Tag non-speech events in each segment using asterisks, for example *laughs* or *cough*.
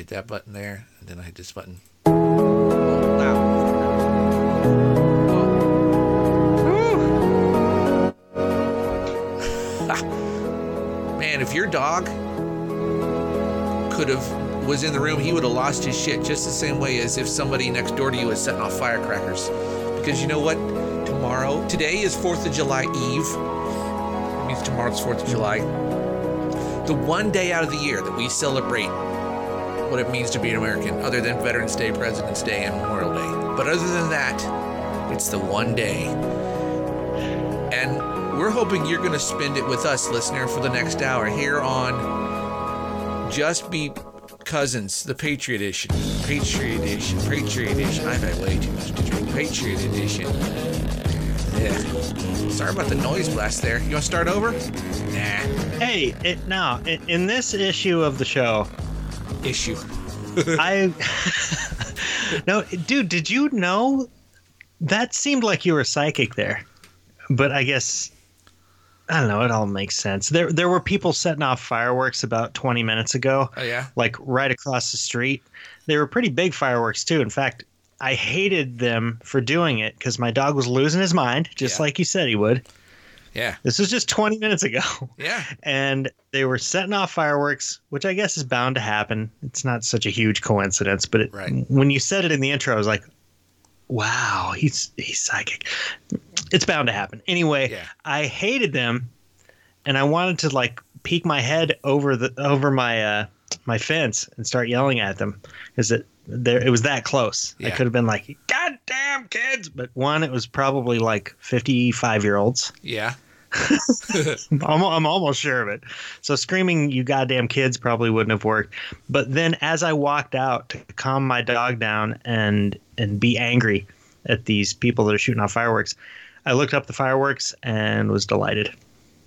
hit that button there, and then I hit this button. *laughs* Man, if your dog could have was in the room, he would have lost his shit just the same way as if somebody next door to you was setting off firecrackers. Because you know what? Tomorrow, today is Fourth of July Eve. It means tomorrow's Fourth of July. The one day out of the year that we celebrate what it means to be an American, other than Veterans Day, President's Day, and Memorial Day. But other than that, it's the one day. And we're hoping you're going to spend it with us, listener, for the next hour here on Just Be Cousins, the Patriot Edition. Patriot Edition. Patriot Edition. I've had way too much to drink. Patriot Edition. Yeah. Sorry about the noise blast there. You want to start over? Nah. Hey, it, now in, in this issue of the show, Issue. *laughs* I *laughs* no, dude, did you know that seemed like you were psychic there? But I guess I don't know. It all makes sense. There, there were people setting off fireworks about 20 minutes ago. Oh, yeah? like right across the street. They were pretty big fireworks too. In fact, I hated them for doing it because my dog was losing his mind, just Yeah. like you said he would. Yeah. This was just 20 minutes ago. Yeah. And they were setting off fireworks, which I guess is bound to happen. It's not such a huge coincidence, but it, Right. when you said it in the intro, I was like, wow, he's he's psychic. It's bound to happen. Anyway, Yeah. I hated them and I wanted to like peek my head over the over my uh my fence and start yelling at them because it there it was that close. I could have been like, "God damn kids!" But one, it was probably like fifty-five year olds. Yeah. *laughs* I'm, I'm almost sure of it. So screaming, "You goddamn kids!" probably wouldn't have worked. But then, as I walked out to calm my dog down and and be angry at these people that are shooting off fireworks, I looked up the fireworks and was delighted.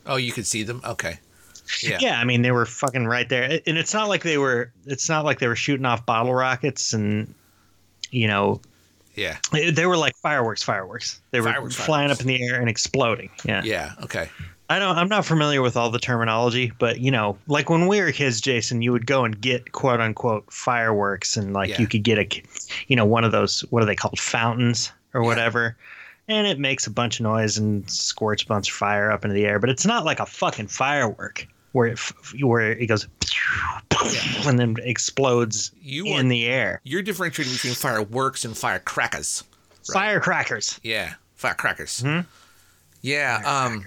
Oh, you could see them? Okay. Yeah. Yeah, I mean they were fucking right there, and it's not like they were. It's not like they were shooting off bottle rockets and, you know, Yeah. they were like fireworks. Fireworks. They were Fireworks, flying fireworks. up in the air and exploding. Yeah. Yeah. Okay. I don't. I'm not familiar with all the terminology, but you know, like when we were kids, Jason, you would go and get quote unquote fireworks, and like Yeah. you could get a, you know, one of those what are they called, fountains or Yeah. whatever, and it makes a bunch of noise and squirts a bunch of fire up into the air, but it's not like a fucking firework where it f- where it goes and then explodes You in are- the air. You're differentiating between fireworks and firecrackers. Firecrackers. Yeah. Firecrackers. Hmm? Yeah. Um,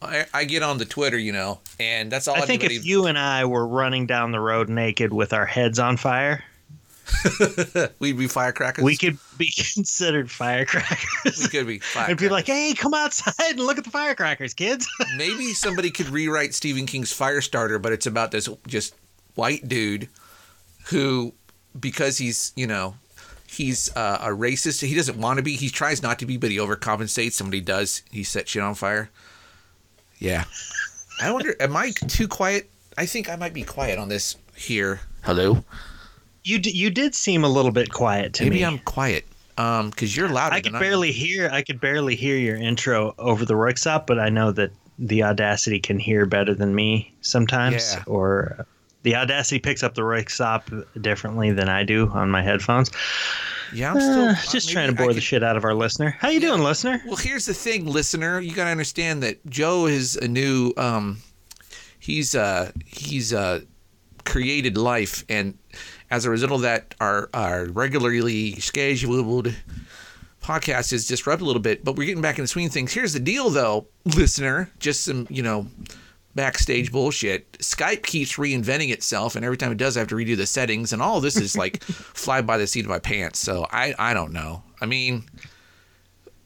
I, I get on the Twitter, you know, and that's all I think if you and I were running down the road naked with our heads on fire, *laughs* we'd be firecrackers. we could be *laughs* considered firecrackers. We could be I'd be like, hey, come outside and look at the firecrackers, kids. *laughs* Maybe somebody could rewrite Stephen King's Firestarter, but it's about this just white dude who, because he's, you know, he's uh, a racist. He doesn't want to be. He tries not to be, but he overcompensates. Somebody does. He sets shit on fire. Yeah. I wonder, am I too quiet? I think I might be quiet on this here. Hello? You d- you did seem a little bit quiet to Maybe me. Maybe I'm quiet. Um, because you're louder I could I barely hear. I could barely hear your intro over the Rooksop, but I know that the Audacity can hear better than me sometimes, Yeah. or the Audacity picks up the Rooksop differently than I do on my headphones. Yeah, I'm still Uh, just trying to I bore the shit out of our listener. How you doing, listener? Well, here's the thing, listener. You gotta understand that Joe is a new. Um, he's uh he's uh created life, and as a result of that, our our regularly scheduled podcast is disrupted a little bit. But we're getting back in the swing of things. Here's the deal, though, listener. Just some you know backstage bullshit. Skype keeps reinventing itself, and every time it does, I have to redo the settings, and all this is like *laughs* fly by the seat of my pants. So I I don't know. I mean,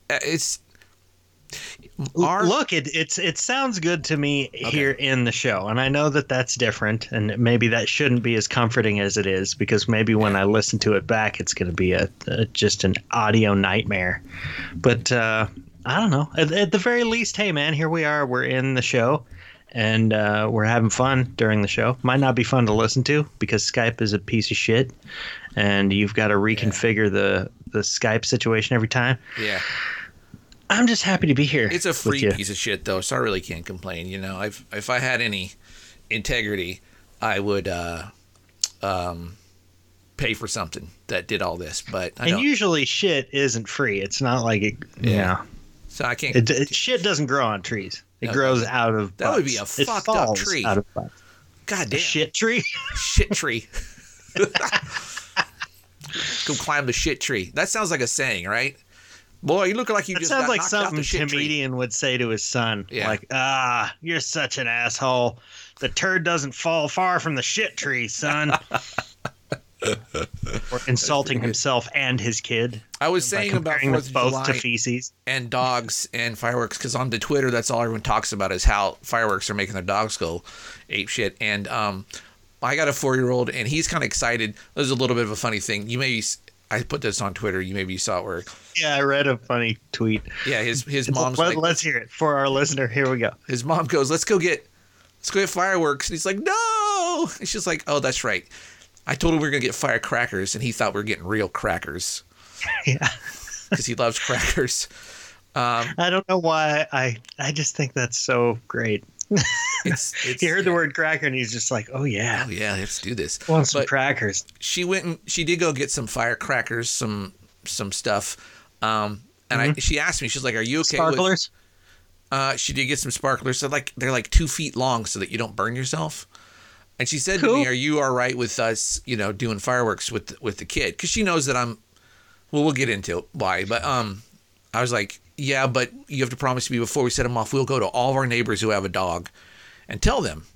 uh, it's our Look, it it's it sounds good to me here in the show, and I know that that's different, and maybe that shouldn't be as comforting as it is because maybe when I listen to it back, it's going to be a, a just an audio nightmare. But uh, I don't know. At, at the very least, hey man, here we are. We're in the show, and uh, we're having fun during the show. Might not be fun to listen to because Skype is a piece of shit, and you've got to reconfigure the the Skype situation every time. yeah. I'm just happy to be here. It's a free piece of shit, though, so I really can't complain. You know, if if I had any integrity, I would, uh, um, pay for something that did all this, but I and don't. usually shit isn't free. It's not like it. Yeah. Yeah. so I can't. It, it, shit doesn't grow on trees. It No, grows out of. that would be a It fucked up tree. Out of butts. God A damn. shit tree. shit *laughs* tree. *laughs* Go climb the shit tree. That sounds like a saying, right? Boy, you look like you That just sounds like something shit tree. comedian would say to his son. Yeah. Like, ah, you're such an asshole. The turd doesn't fall far from the shit tree, son. *laughs* or insulting himself and his kid. I was saying about Fourth both July to feces. and dogs and fireworks because on the Twitter, that's all everyone talks about is how fireworks are making their dogs go ape shit. And um, I got a four year old and he's kind of excited. There's a little bit of a funny thing. You maybe I put this on Twitter. You maybe saw it where Yeah, I read a funny tweet. yeah his his Let, mom's like us hear it for our listener. Here we go. his mom goes, "Let's go get, let's go get fireworks." And he's like, "No!" And she's like, "Oh, that's right. I told him we were gonna get firecrackers, and he thought we were getting real crackers *laughs* Yeah. because he loves crackers." Um, I don't know why. I I just think that's so great. *laughs* *laughs* it's, *laughs* it's He heard the word cracker and he's just like, oh yeah, Oh yeah, let's do this. want some But crackers. she went and she did go get some firecrackers, some some stuff. Um, and I she asked me, she's like, "Are you okay with?" Sparklers. Uh, she did get some sparklers. They're like they're like two feet long, so that you don't burn yourself. And she said to me, "Are you all right with us, you know, doing fireworks with with the kid?" Because she knows that I'm. Well, we'll get into why, but um, I was like, "Yeah, but you have to promise me before we set them off, we'll go to all of our neighbors who have a dog, and tell them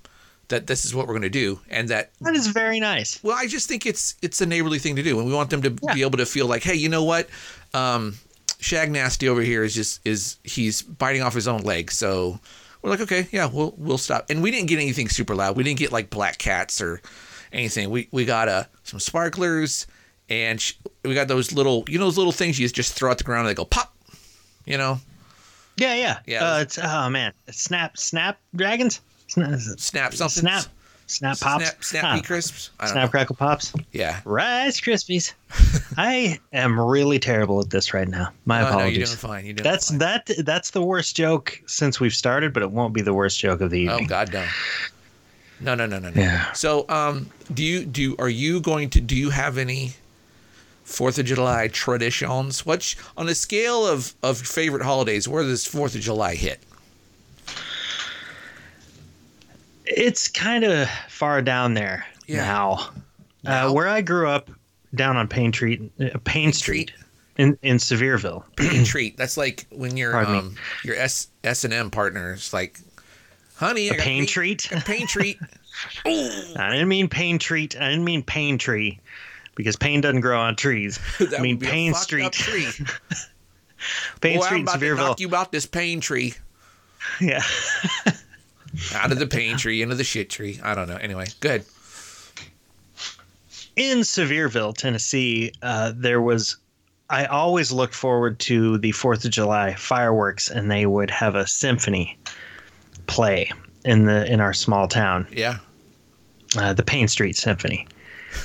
that this is what we're going to do, and that That is very nice. well, I just think it's it's a neighborly thing to do, and we want them to be able to feel like, hey, you know what, um, Shag Nasty over here is just is he's biting off his own leg, so we're like, okay, yeah, we'll we'll stop. And we didn't get anything super loud. We didn't get like black cats or anything. We we got uh some sparklers, and sh- we got those little you know those little things you just throw at the ground and they go pop, you know, Yeah, yeah. Yeah, Uh, it's oh man, snap, snap dragons. Snap, snap something, snap, snap pops. snap, snappy Huh. crisps. I Snap know. crackle pops. Yeah. Rice Krispies. *laughs* I am really terrible at this right now. My Oh, no, you're apologies. doing fine. You're doing that's fine. that. That's the worst joke since we've started, but it won't be the worst joke of the evening. Oh evening. God, no. No, no, no, no, no. Yeah. So, um, do you do? Are you going to? Do you have any Fourth of July traditions? What's on a scale of of favorite holidays? Where does Fourth of July hit? It's kind of far down there Yeah. now. Now? Uh, where I grew up, down on Payne Street, uh, Payne Street, in in Sevierville. *clears throat* Pain treat. That's like when your Pardon me. um your S S and M partners like, honey, I A pain pain- treat. *laughs* got Pain *laughs* treat. I didn't mean pain Treat. I didn't mean pain Tree, because pain doesn't grow on trees. *laughs* I mean pain be a Payne fucked up Street. Tree. Payne Boy, Street I'm in about to knock Sevierville. you about this pain tree. Yeah. Out of the pain tree into the shit tree. I don't know. Anyway, good. in Sevierville, Tennessee, uh, there was. I always looked forward to the Fourth of July fireworks, and they would have a symphony play in the in our small town, Yeah. uh, the Payne Street Symphony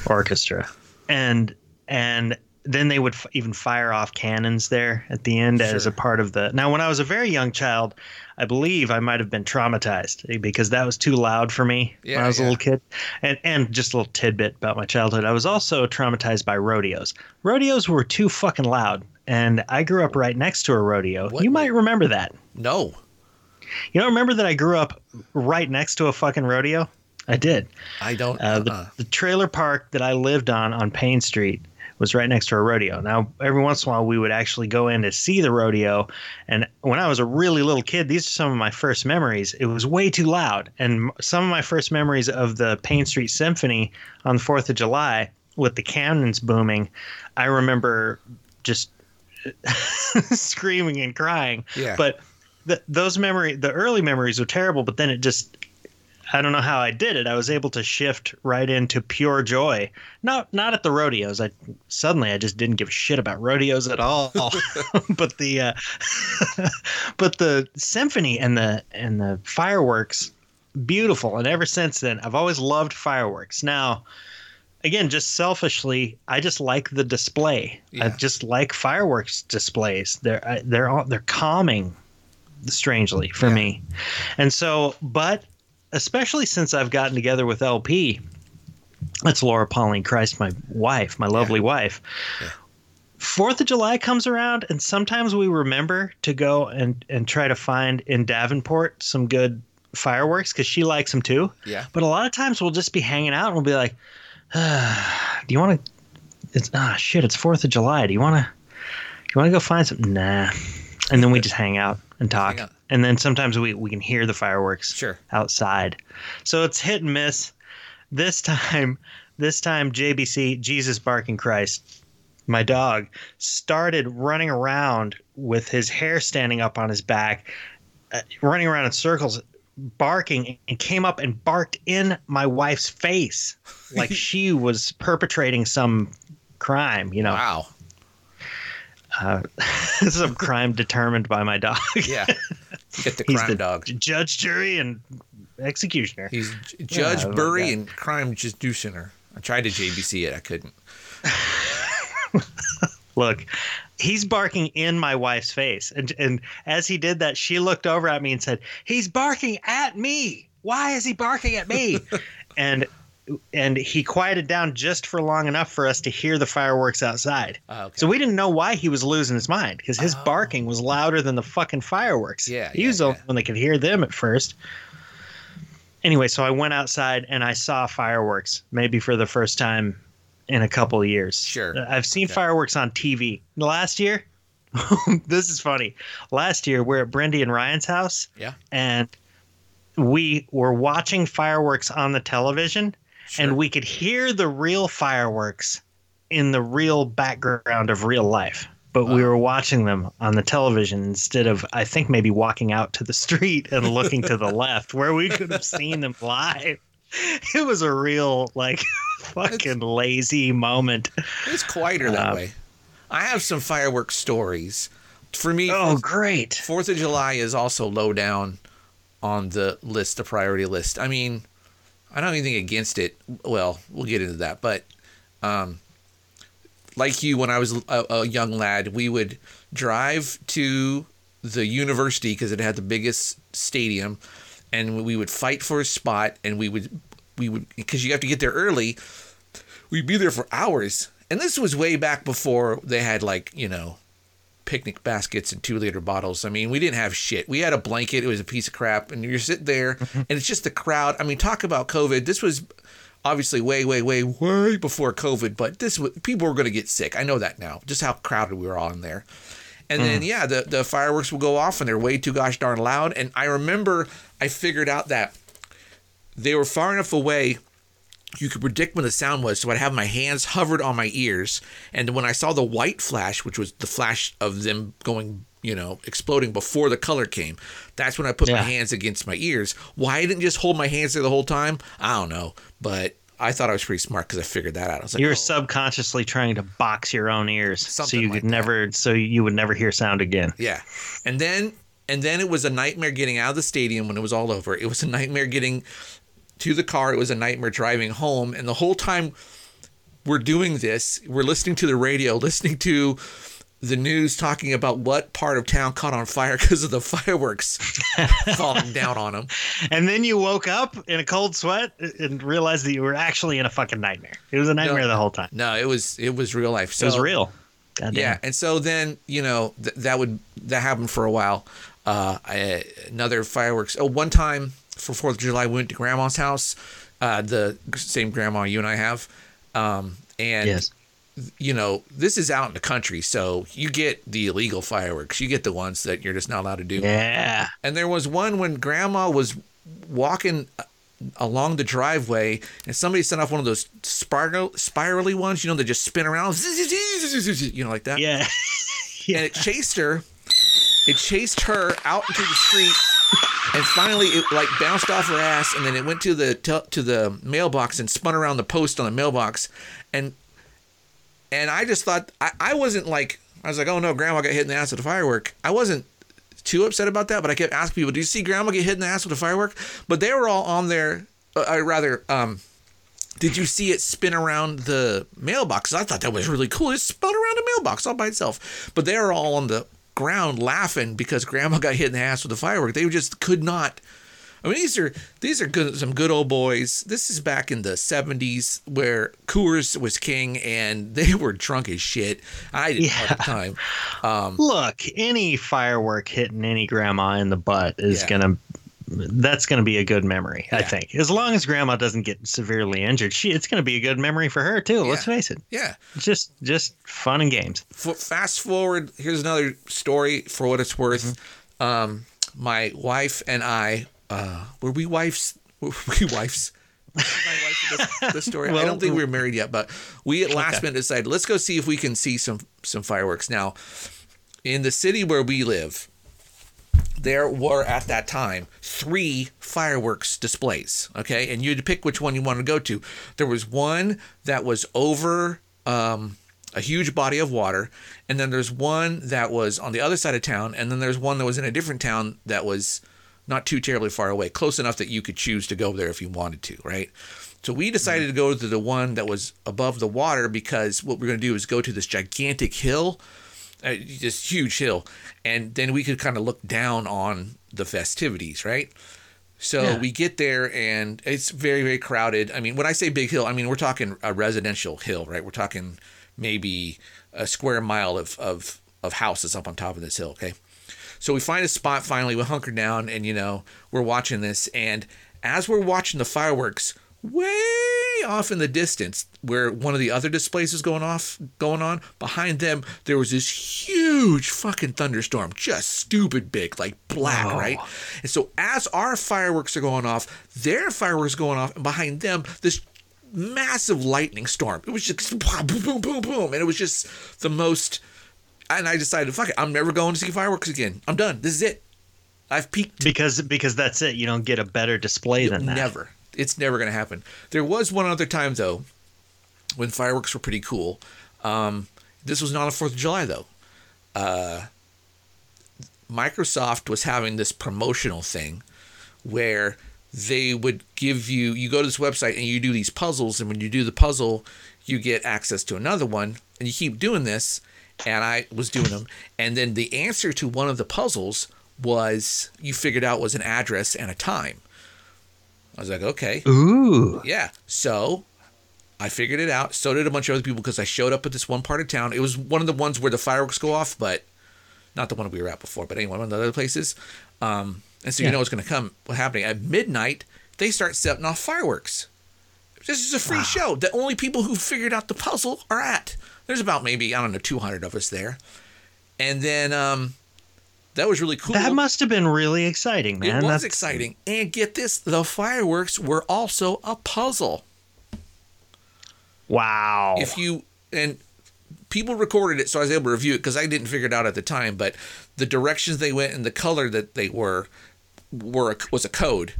Orchestra, and and then they would f- even fire off cannons there at the end as a part of the. Now, when I was a very young child, I believe I might have been traumatized because that was too loud for me when Yeah, I was a little kid. And and just a little tidbit about my childhood, I was also traumatized by rodeos. Rodeos were too fucking loud, and I grew up right next to a rodeo. What- You might remember that. No. You don't remember that I grew up right next to a fucking rodeo? I did. I don't. Uh, the, uh-uh. the trailer park that I lived on on Payne Street was right next to a rodeo. Now, every once in a while, we would actually go in to see the rodeo. And when I was a really little kid, these are some of my first memories. It was way too loud. And some of my first memories of the Payne Street Symphony on the 4th of July with the cannons booming, I remember just *laughs* screaming and crying. Yeah. But the, those memory, the early memories were terrible, but then it just I don't know how I did it. I was able to shift right into pure joy. Not not at the rodeos. I suddenly I just didn't give a shit about rodeos at all. *laughs* *laughs* but the uh, *laughs* but the symphony and the and the fireworks beautiful. And ever since then, I've always loved fireworks. Now, again, just selfishly, I just like the display. I just like fireworks displays. They're I- they're all, they're calming strangely for Yeah. me. And so, but especially since I've gotten together with LP, That's Laura Pauline Christ, my wife, my lovely wife. Fourth of July comes around, and sometimes we remember to go and, and try to find in Davenport some good fireworks because she likes them too. Yeah. But a lot of times we'll just be hanging out and we'll be like, ah, *sighs* "Do you want to? It's ah shit. It's Fourth of July. Do you want to? You want to go find some? Nah." And then we just hang out and talk. And then sometimes we, we can hear the fireworks Sure. outside. So it's hit and miss. This time, this time JBC, Jesus Barking Christ, my dog, started running around with his hair standing up on his back, uh, running around in circles, barking, and came up and barked in my wife's face *laughs* like she was perpetrating some crime, you know, Wow. uh, *laughs* some crime determined by my dog. Yeah. *laughs* Get the He's crime the dog. judge, jury, and executioner. He's J- Judge I love Bury that. and crime just juditioner. I tried to JBC it. I couldn't. *laughs* Look, he's barking in my wife's face. And and as he did that, she looked over at me and said, "He's barking at me. Why is he barking at me?" *laughs* and and he quieted down just for long enough for us to hear the fireworks outside. Oh, okay. So we didn't know why he was losing his mind because his Oh. barking was louder than the fucking fireworks. Yeah, he yeah, was the yeah. only one that could hear them at first. Anyway, so I went outside and I saw fireworks, maybe for the first time in a couple of years. Sure. Uh, I've seen Okay. fireworks on TV. Last year, *laughs* this is funny. Last year, we're at Brendy and Ryan's house, Yeah. and we were watching fireworks on the television, Sure. and we could hear the real fireworks in the real background of real life. But we Oh. were watching them on the television instead of, I think, maybe walking out to the *laughs* street and looking to the *laughs* left where we could have seen them live. It was a real, like, *laughs* fucking lazy moment. It's quieter that Uh, way. I have some fireworks stories. For me, Oh, great. Fourth of July is also low down on the list, the priority list. I mean, I don't have anything against it. Well, we'll get into that, but um, like you, when I was a, a young lad, we would drive to the university because it had the biggest stadium, and we would fight for a spot, and we would we would because you have to get there early. We'd be there for hours, and this was way back before they had like you know picnic baskets and two liter bottles. I mean, we didn't have shit. We had a blanket. It was a piece of crap. And you're sitting there *laughs* and it's just the crowd. I mean, talk about COVID. This was obviously way, way, way, way before COVID, but this was, people were going to get sick. I know that now, just how crowded we were all in there. And then, mm. yeah, the, the fireworks will go off and they're way too gosh darn loud. And I remember I figured out that they were far enough away you could predict when the sound was. So I'd have my hands hovered on my ears, and when I saw the white flash, which was the flash of them going, you know, exploding before the color came, that's when I put my hands against my ears. Why I didn't just hold my hands there the whole time, I don't know, but I thought I was pretty smart because I figured that out. I was like, You were oh, subconsciously trying to box your own ears so you like could never, so you would never hear sound again. Yeah. And then and then it was a nightmare getting out of the stadium when it was all over. It was a nightmare getting to the car. It was a nightmare driving home. And the whole time we're doing this, we're listening to the radio, *laughs* listening to the news talking about what part of town caught on fire *laughs* because of the fireworks *laughs* falling down on them. And then you woke up in a cold sweat and realized that you were actually in a fucking nightmare. It was a nightmare No. the whole time. No, it was it was real life. So It was real. God Yeah, damn. and so then you know th- that would that happened for a while. Uh, I, another fireworks. Oh, one time for Fourth of July, we went to Grandma's house, uh, the same grandma you and I have, um, and Yes. you know this is out in the country, so you get the illegal fireworks. You get the ones that you're just not allowed to do. Yeah. And there was one when Grandma was walking uh, along the driveway, and somebody sent off one of those spiral spirally ones, you know, that just spin around, you know, like that Yeah. *laughs* yeah. and it chased her. It chased her out into the street, and finally it like bounced off her ass, and then it went to the to, the mailbox and spun around the post on the mailbox, and and I just thought I, I wasn't like I was like oh no grandma got hit in the ass with a firework I wasn't too upset about that but I kept asking people do you see grandma get hit in the ass with a firework but they were all on there uh, I rather um did you see it spin around the mailbox? I thought that was really cool. It spun around the mailbox all by itself. But they were all on the ground laughing because grandma got hit in the ass with a firework. They just could not. I mean, these are these are good some good old boys. This is back in the '70s where Coors was king, and *laughs* they were drunk as shit. I didn't yeah. at the time. Um, Look, any firework hitting any grandma in the butt is yeah. gonna that's going to be a good memory, yeah. I think. As long as grandma doesn't get severely injured, she it's going to be a good memory for her too. Yeah. Let's face it. Yeah. Just just fun and games. F- fast forward, here's another story for what it's worth. Mm-hmm. Um, my wife and I uh, were we wives? *laughs* Were we wives? *laughs* this, story. well, I don't think we were married yet, but we at last okay. minute decided let's go see if we can see some some fireworks. Now, in the city where we live, there were at that time three fireworks displays. Okay, and you had to pick which one you wanted to go to. There was one that was over um, a huge body of water, and then there's one that was on the other side of town, and then there's one that was in a different town that was not too terribly far away, close enough that you could choose to go there if you wanted to, right? So we decided to go to the one that was above the water because what we're going to do is go to this gigantic hill uh, this huge hill, and then we could kind of look down on the festivities, right? So yeah. we get there and it's very very crowded. I mean, when I say big hill, I mean we're talking a residential hill, right? We're talking maybe a square mile of of of houses up on top of this hill, okay? So we find a spot finally, we hunker down and you know, we're watching this and as we're watching the fireworks, way off in the distance where one of the other displays is going off going on. Behind them there was this huge fucking thunderstorm. Just stupid big like black wow. right? And so as our fireworks are going off their fireworks going off and behind them this massive lightning storm. It was just *laughs* boom boom boom boom and it was just the most and i decided fuck it i'm never going to see fireworks again. I'm done. This is it. I've peaked. Because because that's it. You don't get a better display than that. never it's never going to happen. There was one other time though, when fireworks were pretty cool. Um, this was not a Fourth of July though. Uh, Microsoft was having this promotional thing where they would give you you go to this website and you do these puzzles and when you do the puzzle you get access to another one and you keep doing this and I was doing them and then the answer to one of the puzzles was you figured out was an address and a time I was like, okay. Ooh. Yeah. So I figured it out. So did a bunch of other people because I showed up at this one part of town. It was one of the ones where the fireworks go off, but not the one we were at before. But anyway, one of the other places. Um, and so yeah. you know what's going to come. What's happening at midnight? They start setting off fireworks. This is a free wow. show. The only people who figured out the puzzle are at. There's about maybe I don't know 200 of us there, and then um, that was really cool. That must have been really exciting, man. It was That's... exciting. And get this, the fireworks were also a puzzle. Wow. If you and people recorded it, so I was able to review it because I didn't figure it out at the time. But the directions they went and the color that they were were a, was a code.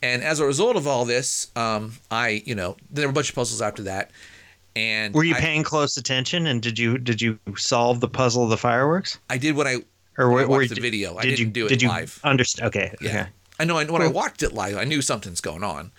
And as a result of all this, um, I you know there were a bunch of puzzles after that. And were you I, paying close attention? And did you did you solve the puzzle of the fireworks? I did what I or where, watched the video. I did not do it did you live. Understand? Okay. Yeah. Okay. I know. When. I watched it live, I knew something's going on.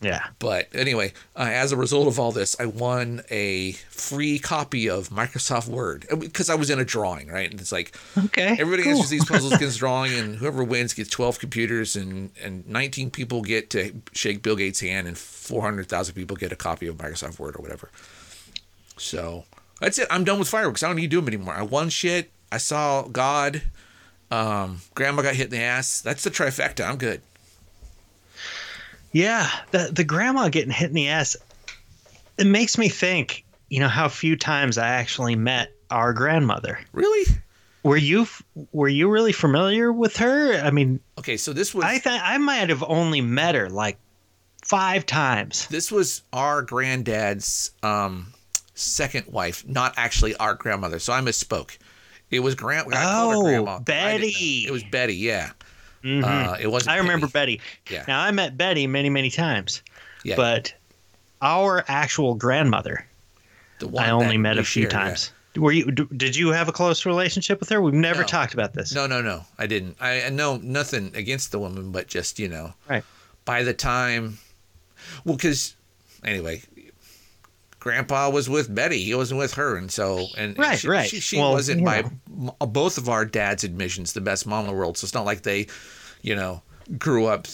Yeah. But anyway, uh, as a result of all this, I won a free copy of Microsoft Word because uh, I was in a drawing, right? And it's like, okay, everybody cool. answers these puzzles, gets *laughs* drawing, and whoever wins gets 12 computers, and, and 19 people get to shake Bill Gates' hand, and 400,000 people get a copy of Microsoft Word or whatever. So that's it. I'm done with fireworks. I don't need to do them anymore. I won shit. I saw God. Um, grandma got hit in the ass. That's the trifecta. I'm good. Yeah, the the grandma getting hit in the ass. It makes me think. You know how few times I actually met our grandmother. Really? Were you were you really familiar with her? I mean, okay, so this was I think I might have only met her like five times. This was our granddad's um, second wife, not actually our grandmother. So I misspoke. It was grandma. Oh, grandma. Betty. It was Betty. Yeah. Mm-hmm. Uh, it wasn't. I remember Betty. Yeah. Now I met Betty many, many times. Yeah. But our actual grandmother, the one I only met a few share, times. Yeah. Were you? Did you have a close relationship with her? We've never no. talked about this. No, no, no. I didn't. I know nothing against the woman, but just you know. Right. By the time, well, because anyway, grandpa was with Betty. He wasn't with her, and so and right, she, right. She, she well, wasn't by know. both of our dads' admissions the best mom in the world. So it's not like they, you know, grew up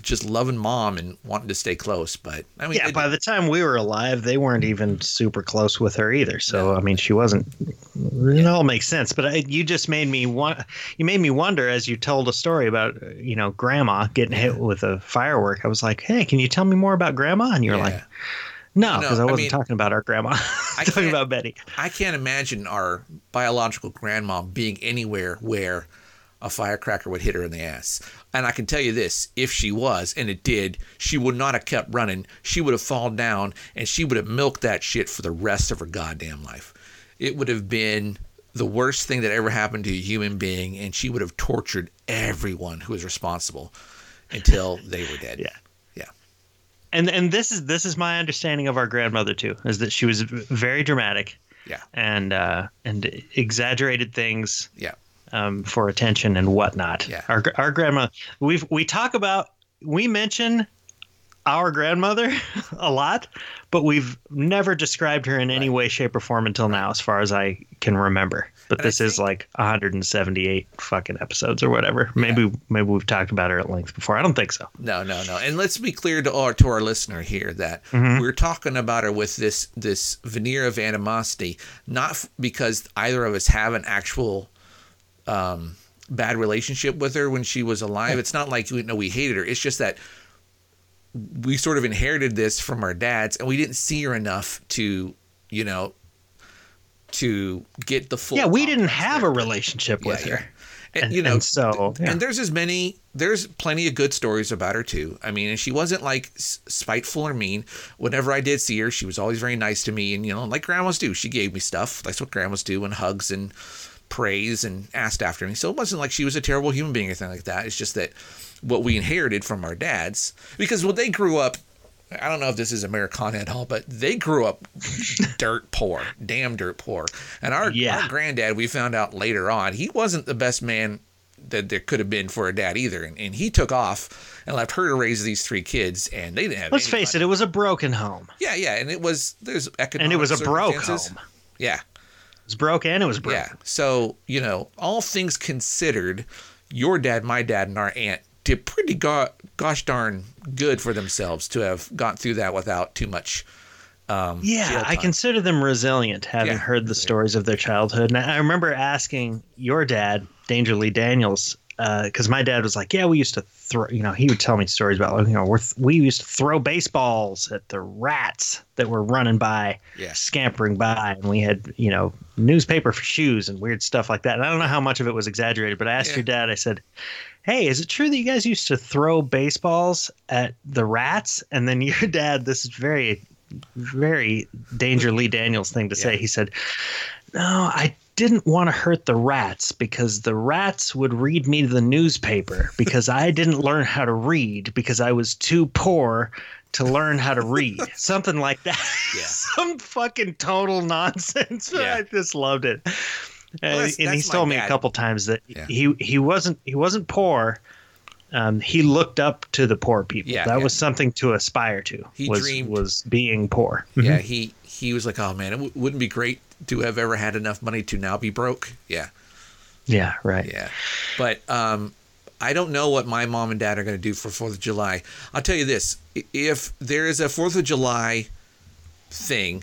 just loving mom and wanting to stay close. But I mean, yeah, it- by the time we were alive, they weren't even super close with her either. So No. I mean, she wasn't. It all makes sense. But I, you just made me want. You made me wonder as you told a story about uh, you know grandma getting hit with a firework. I was like, hey, can you tell me more about grandma? And you're Yeah. like, no, No, because I I wasn't mean, talking about our grandma. *laughs* I'm talking about Betty. I can't imagine our biological grandma being anywhere where a firecracker would hit her in the ass. And I can tell you this if she was, and it did, she would not have kept running. She would have fallen down and she would have milked that shit for the rest of her goddamn life. It would have been the worst thing that ever happened to a human being, and she would have tortured everyone who was responsible until they were dead. *laughs* Yeah. And and this is this is my understanding of our grandmother too, is that she was very dramatic Yeah. and uh, and exaggerated things Yeah. um, for attention and whatnot. Yeah. Our our grandma, we we talk about we mention our grandmother *laughs* a lot, but we've never described her in any Right. way, shape, or form until now, as far as I can remember. But this is like 178 fucking episodes or whatever. Maybe maybe we've talked about her at length before. I don't think so. No, no, no. And let's be clear to our to our listener here that Mhm. we're talking about her with this this veneer of animosity, not f- because either of us have an actual um, bad relationship with her when she was alive. It's not like we know we hated her. It's just that we sort of inherited this from our dads, and we didn't see her enough to, you know, to get the full. yeah, we didn't have there. a relationship with Yeah, her. And, And- you know, and so, yeah. and there's as many, there's plenty of good stories about her too. I mean, and she wasn't like spiteful or mean. Whenever I did see her, she was always very nice to me, and you know, like grandmas do, she gave me stuff. That's what grandmas do, and hugs and praise and asked after me. So it wasn't like she was a terrible human being or anything like that. It's just that what we inherited from our dads, because when they grew up. I don't know if this is Americana at all, but they grew up *laughs* dirt poor, damn dirt poor. And our, Yeah. our granddad, we found out later on, he wasn't the best man that there could have been for a dad either. And, and he took off and left her to raise these three kids, and they didn't have. Let's face it, it was a broken home. Yeah, yeah, and it was there's economic And it was a broke home. Yeah, It was broke and it was broke. yeah. So you know, all things considered, your dad, my dad, and our aunt did pretty go- gosh darn good for themselves to have gone through that without too much. Um, Yeah, I consider them resilient, having Yeah. heard the stories of their childhood. And I remember asking your dad, Danger Lee Daniels, because my dad was like, "Yeah, we used to throw." You know, he would tell me stories about, like, you know, we're th- we used to throw baseballs at the rats that were running by, Yeah. scampering by, and we had, you know, newspaper for shoes and weird stuff like that. And I don't know how much of it was exaggerated, but I asked Yeah. your dad. I said. Hey, is it true that you guys used to throw baseballs at the rats? And then *laughs* your dad, this is very very Danger Lee Daniels thing to say. He said, "No, I didn't want to hurt the rats because the rats would read me the newspaper *laughs* because I didn't learn how to read because I was too poor to learn how to read." *laughs* Something like that. Yeah. Some fucking total nonsense. Yeah. I just loved it. Well, Uh, that's- and that's he's my told me dad. a couple times that Yeah. he he wasn't he wasn't poor. Um, he looked up to the poor people. Yeah, that yeah. was something to aspire to. He was dreamed- was being poor. Yeah, he he was like, oh man, it w- wouldn't be great to have ever had enough money to now be broke. Yeah, Yeah, right. yeah, but um, I don't know what my mom and dad are going to do for Fourth of July. I'll tell you this: if there is a Fourth of July thing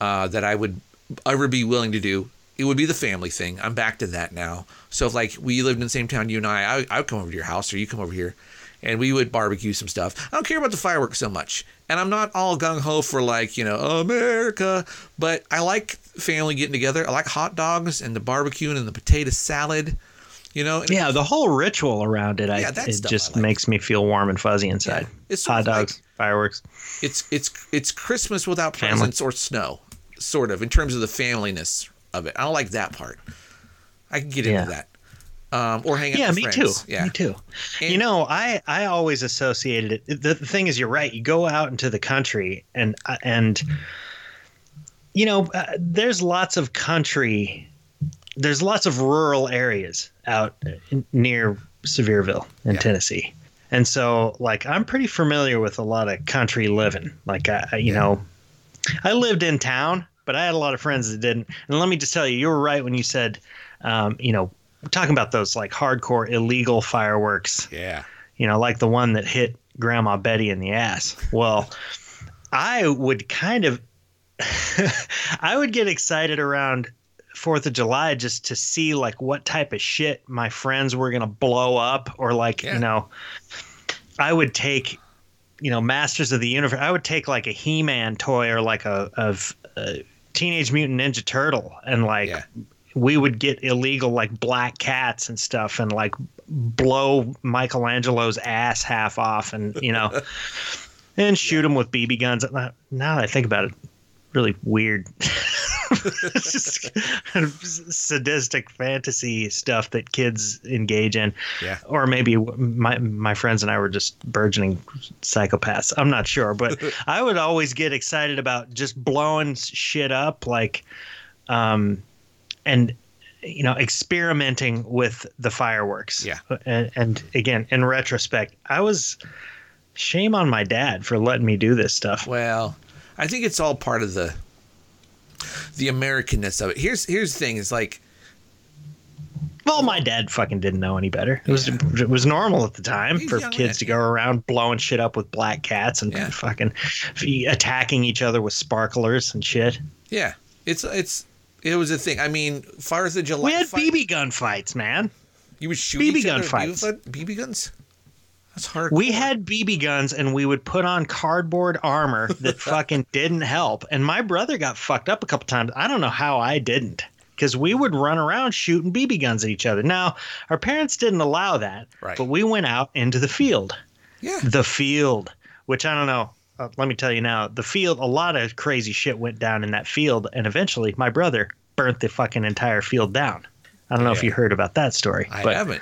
uh, that I would ever be willing to do, it would be the family thing. I'm back to that now. So if like we lived in the same town, you and I, I, I would come over to your house or you come over here, and we would barbecue some stuff. I don't care about the fireworks so much, and I'm not all gung ho for like you know America, but I like family getting together. I like hot dogs and the barbecuing and the potato salad. You know, Yeah, the whole ritual around it, I, Yeah, that it just I like. makes me feel warm and fuzzy inside. Yeah, it's Hot of like- dogs, fireworks. it's it's it's Christmas without Family. presents or snow, sort of in terms of the familyness of it. I don't like that part. I can get Yeah. into that, um, or hang out Yeah, with me friends. too. Yeah, Me too. And- you know, I I always associated it. The, the thing is, you're right. You go out into the country, and uh, and you know, uh, there's lots of country. There's lots of rural areas out in, near Sevierville in Yeah. Tennessee, and so like I'm pretty familiar with a lot of country living. Like I, I- you know, I lived in town, but I had a lot of friends that didn't. And let me just tell you, you were right when you said, um, you know, talking about those like hardcore illegal fireworks, yeah, you know, like the one that hit Grandma Betty in the ass. Well, I would kind of, *laughs* I would get excited around Fourth of July just to see like what type of shit my friends were gonna blow up, or like Yeah. you know, I would take, you know, Masters of the Universe. I would take like a He-Man toy or like a of a Teenage Mutant Ninja Turtle, and like Yeah. we would get illegal like black cats and stuff, and like blow Michelangelo's ass half off, and you know, *laughs* and shoot him with BB guns. Now that I think about it, really weird. *laughs* *laughs* Sadistic fantasy stuff that kids engage in. Yeah. Or maybe my my friends and I were just burgeoning psychopaths. I'm not sure, but *laughs* I would always get excited about just blowing shit up, like, um, and you know, experimenting with the fireworks. Yeah. And, and again, in retrospect, I was shame on my dad for letting me do this stuff. Well, I think it's all part of the the Americanness of it. Here's here's the thing: is like Well, my dad fucking didn't know any better. It was it was normal at the time He's for kids to go around blowing shit up with black cats and Yeah. fucking attacking each other with sparklers and shit. yeah, it's it's it was a thing. I mean, Fourth of July. We had fight- BB gun fights, man. You would shoot BB each gun other fights. BB guns. That's hard. We had BB guns and we would put on cardboard armor that *laughs* fucking didn't help. And my brother got fucked up a couple times. I don't know how I didn't. Because we would run around shooting BB guns at each other. Now, our parents didn't allow that, Right. but we went out into the field. yeah. the field, which I don't know. Uh, let me tell you now, the field, a lot of crazy shit went down in that field, and eventually my brother burnt the fucking entire field down. I don't know if you heard about that story, I but haven't.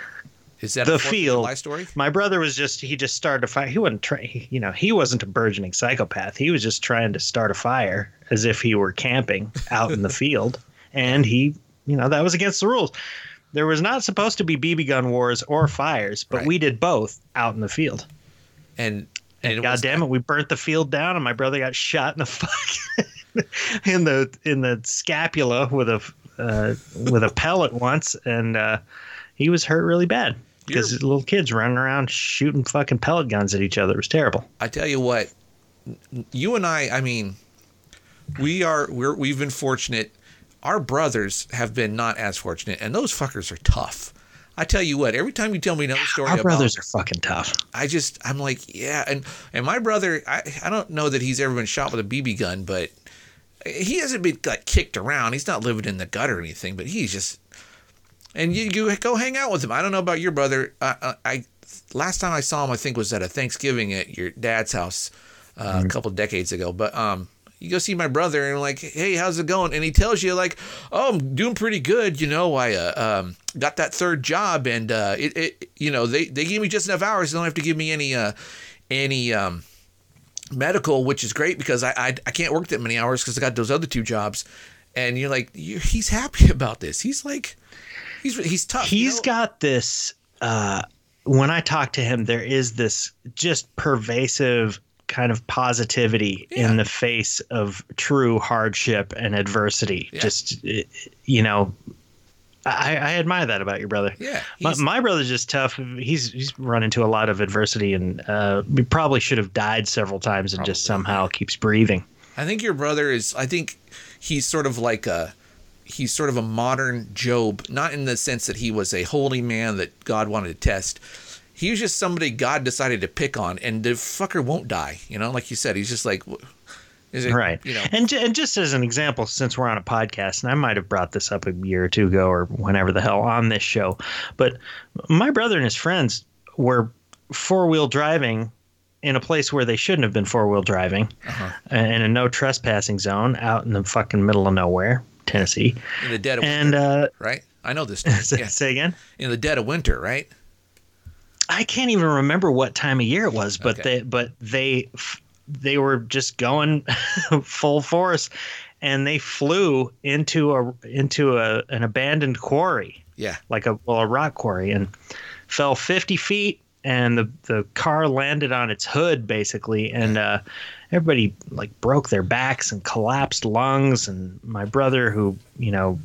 Is that the a field- July story? my brother was just he just started a fire. He wasn't trying, you know, he wasn't a burgeoning psychopath. He was just trying to start a fire as if he were camping out in the *laughs* field, and he, you know, that was against the rules. There was not supposed to be BB gun wars or fires, but Right. we did both out in the field. And and it God damn it, we burnt the field down, and my brother got shot in the *laughs* fuck in the in the scapula with a uh, with a pellet once, and uh, he was hurt really bad because little kids running around shooting fucking pellet guns at each other. It was terrible. I tell you what, you and I, I mean, we are we're we've been fortunate. Our brothers have been not as fortunate, and those fuckers are tough. I tell you what, every time you tell me another story Our about, brothers are fucking tough. I just I'm like, yeah, and and my brother, I I don't know that he's ever been shot with a BB gun, but he hasn't been like kicked around. He's not living in the gutter or anything, but he's just. And you, you go hang out with him. I don't know about your brother. I, I, last time I saw him, I think was at a Thanksgiving at your dad's house uh, a couple decades ago. But um, you go see my brother and like, hey, how's it going? And he tells you like, oh, I'm doing pretty good. You know, I uh, um, got that third job, and uh, it, it, you know, they they gave me just enough hours. They don't have to give me any uh, any um, medical, which is great because I I, I can't work that many hours because I got those other two jobs. And you're like, you he's happy *laughs* about this. He's like, he's he's tough. you He's know? got this. Uh, when I talk to him, there is this just pervasive kind of positivity Yeah. in the face of true hardship and adversity. Yeah. Just, eh, you know, I, I admire that about your brother. yeah. My, my brother's just tough. He's he's run into a lot of adversity and uh, probably should have died several times and just somehow keeps breathing. I think your brother is. I think he's sort of like a. He's sort of a modern Job, not in the sense that he was a holy man that God wanted to test. He was just somebody God decided to pick on, and the fucker won't die. You know, like you said, he's just like, is it right. You know, And and just as an example, since we're on a podcast, and I might have brought this up a year or two ago or whenever the hell on this show, but my brother and his friends were four wheel driving in a place where they shouldn't have been four wheel driving, Uh-huh. in a no trespassing zone out in the fucking middle of nowhere, Tennessee. in the dead of And winter, uh, right? I know this. *laughs* Story. Yeah. say again. In the dead of winter, right? I can't even remember what time of year it was, but Okay. they but they they were just going *laughs* full force, and they flew into a into a an abandoned quarry, Yeah. like a well a rock quarry, and fell fifty feet, and the the car landed on its hood basically, and uh, everybody like broke their backs and collapsed lungs, and my brother who you know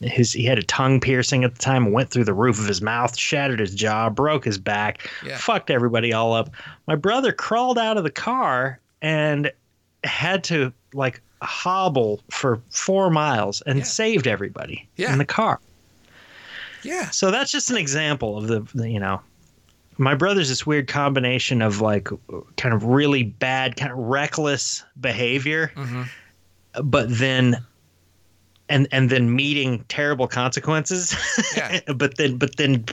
his he had a tongue piercing at the time, went through the roof of his mouth, shattered his jaw, broke his back, Yeah. fucked everybody all up. My brother crawled out of the car and had to like hobble for four miles and Yeah. saved everybody Yeah. in the car. Yeah. So that's just an example of the, the you know, my brother's this weird combination of like kind of really bad, kind of reckless behavior, hmm but then and and then meeting terrible consequences. Yeah. *laughs* but then but then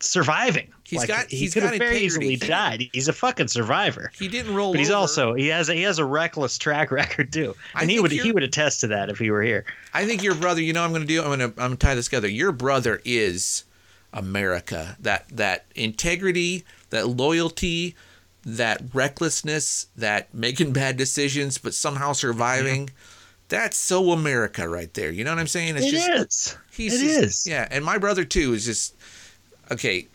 surviving. He's Like, got- he he's could got have very integrity. easily died. He's a fucking survivor. He didn't roll But he's over. also he has a, he has a reckless track *laughs* record too, and he would he would attest to that if he were here. I think your brother. You know, what I'm going to do. I'm going to. I'm to tie this together. Your brother is America. That that integrity, that loyalty, that recklessness, that making *laughs* bad decisions but somehow surviving. That's so America right there. You know what I'm saying? It's It just is. he's It just- is. Yeah, and my brother too is just okay.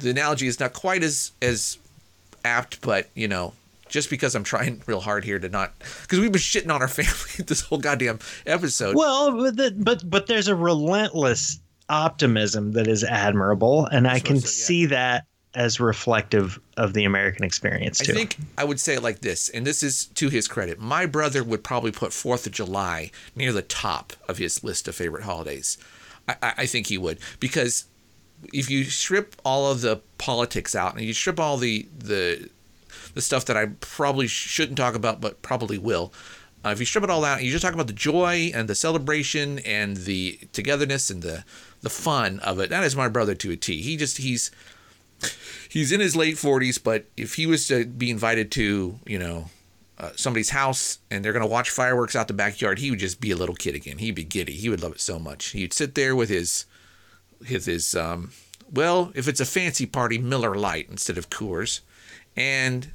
The analogy is not quite as as apt, but you know, just because I'm trying *laughs* real hard here to not because we've been shitting on our *laughs* family this whole goddamn episode. Well, but the, but but there's a relentless optimism that is admirable, and I can so, yeah. see that as reflective of the American experience too. I think I would say it like this, and this is to his credit. My brother would probably put Fourth of July near the top of his list of favorite holidays. I, I think he would because if you strip all of the politics out and you strip all the the the stuff that I probably shouldn't talk about, but probably will. Uh, if you strip it all out, and you just talk about the joy and the celebration and the togetherness and the the fun of it. That is my brother to a T. He just he's he's in his late 40s, but if he was to be invited to, you know, uh, somebody's house and they're going to watch fireworks out the backyard, he would just be a little kid again. He'd be giddy. He would love it so much. He'd sit there with his, his, his, um, well, if it's a fancy party, Miller Lite instead of Coors, and,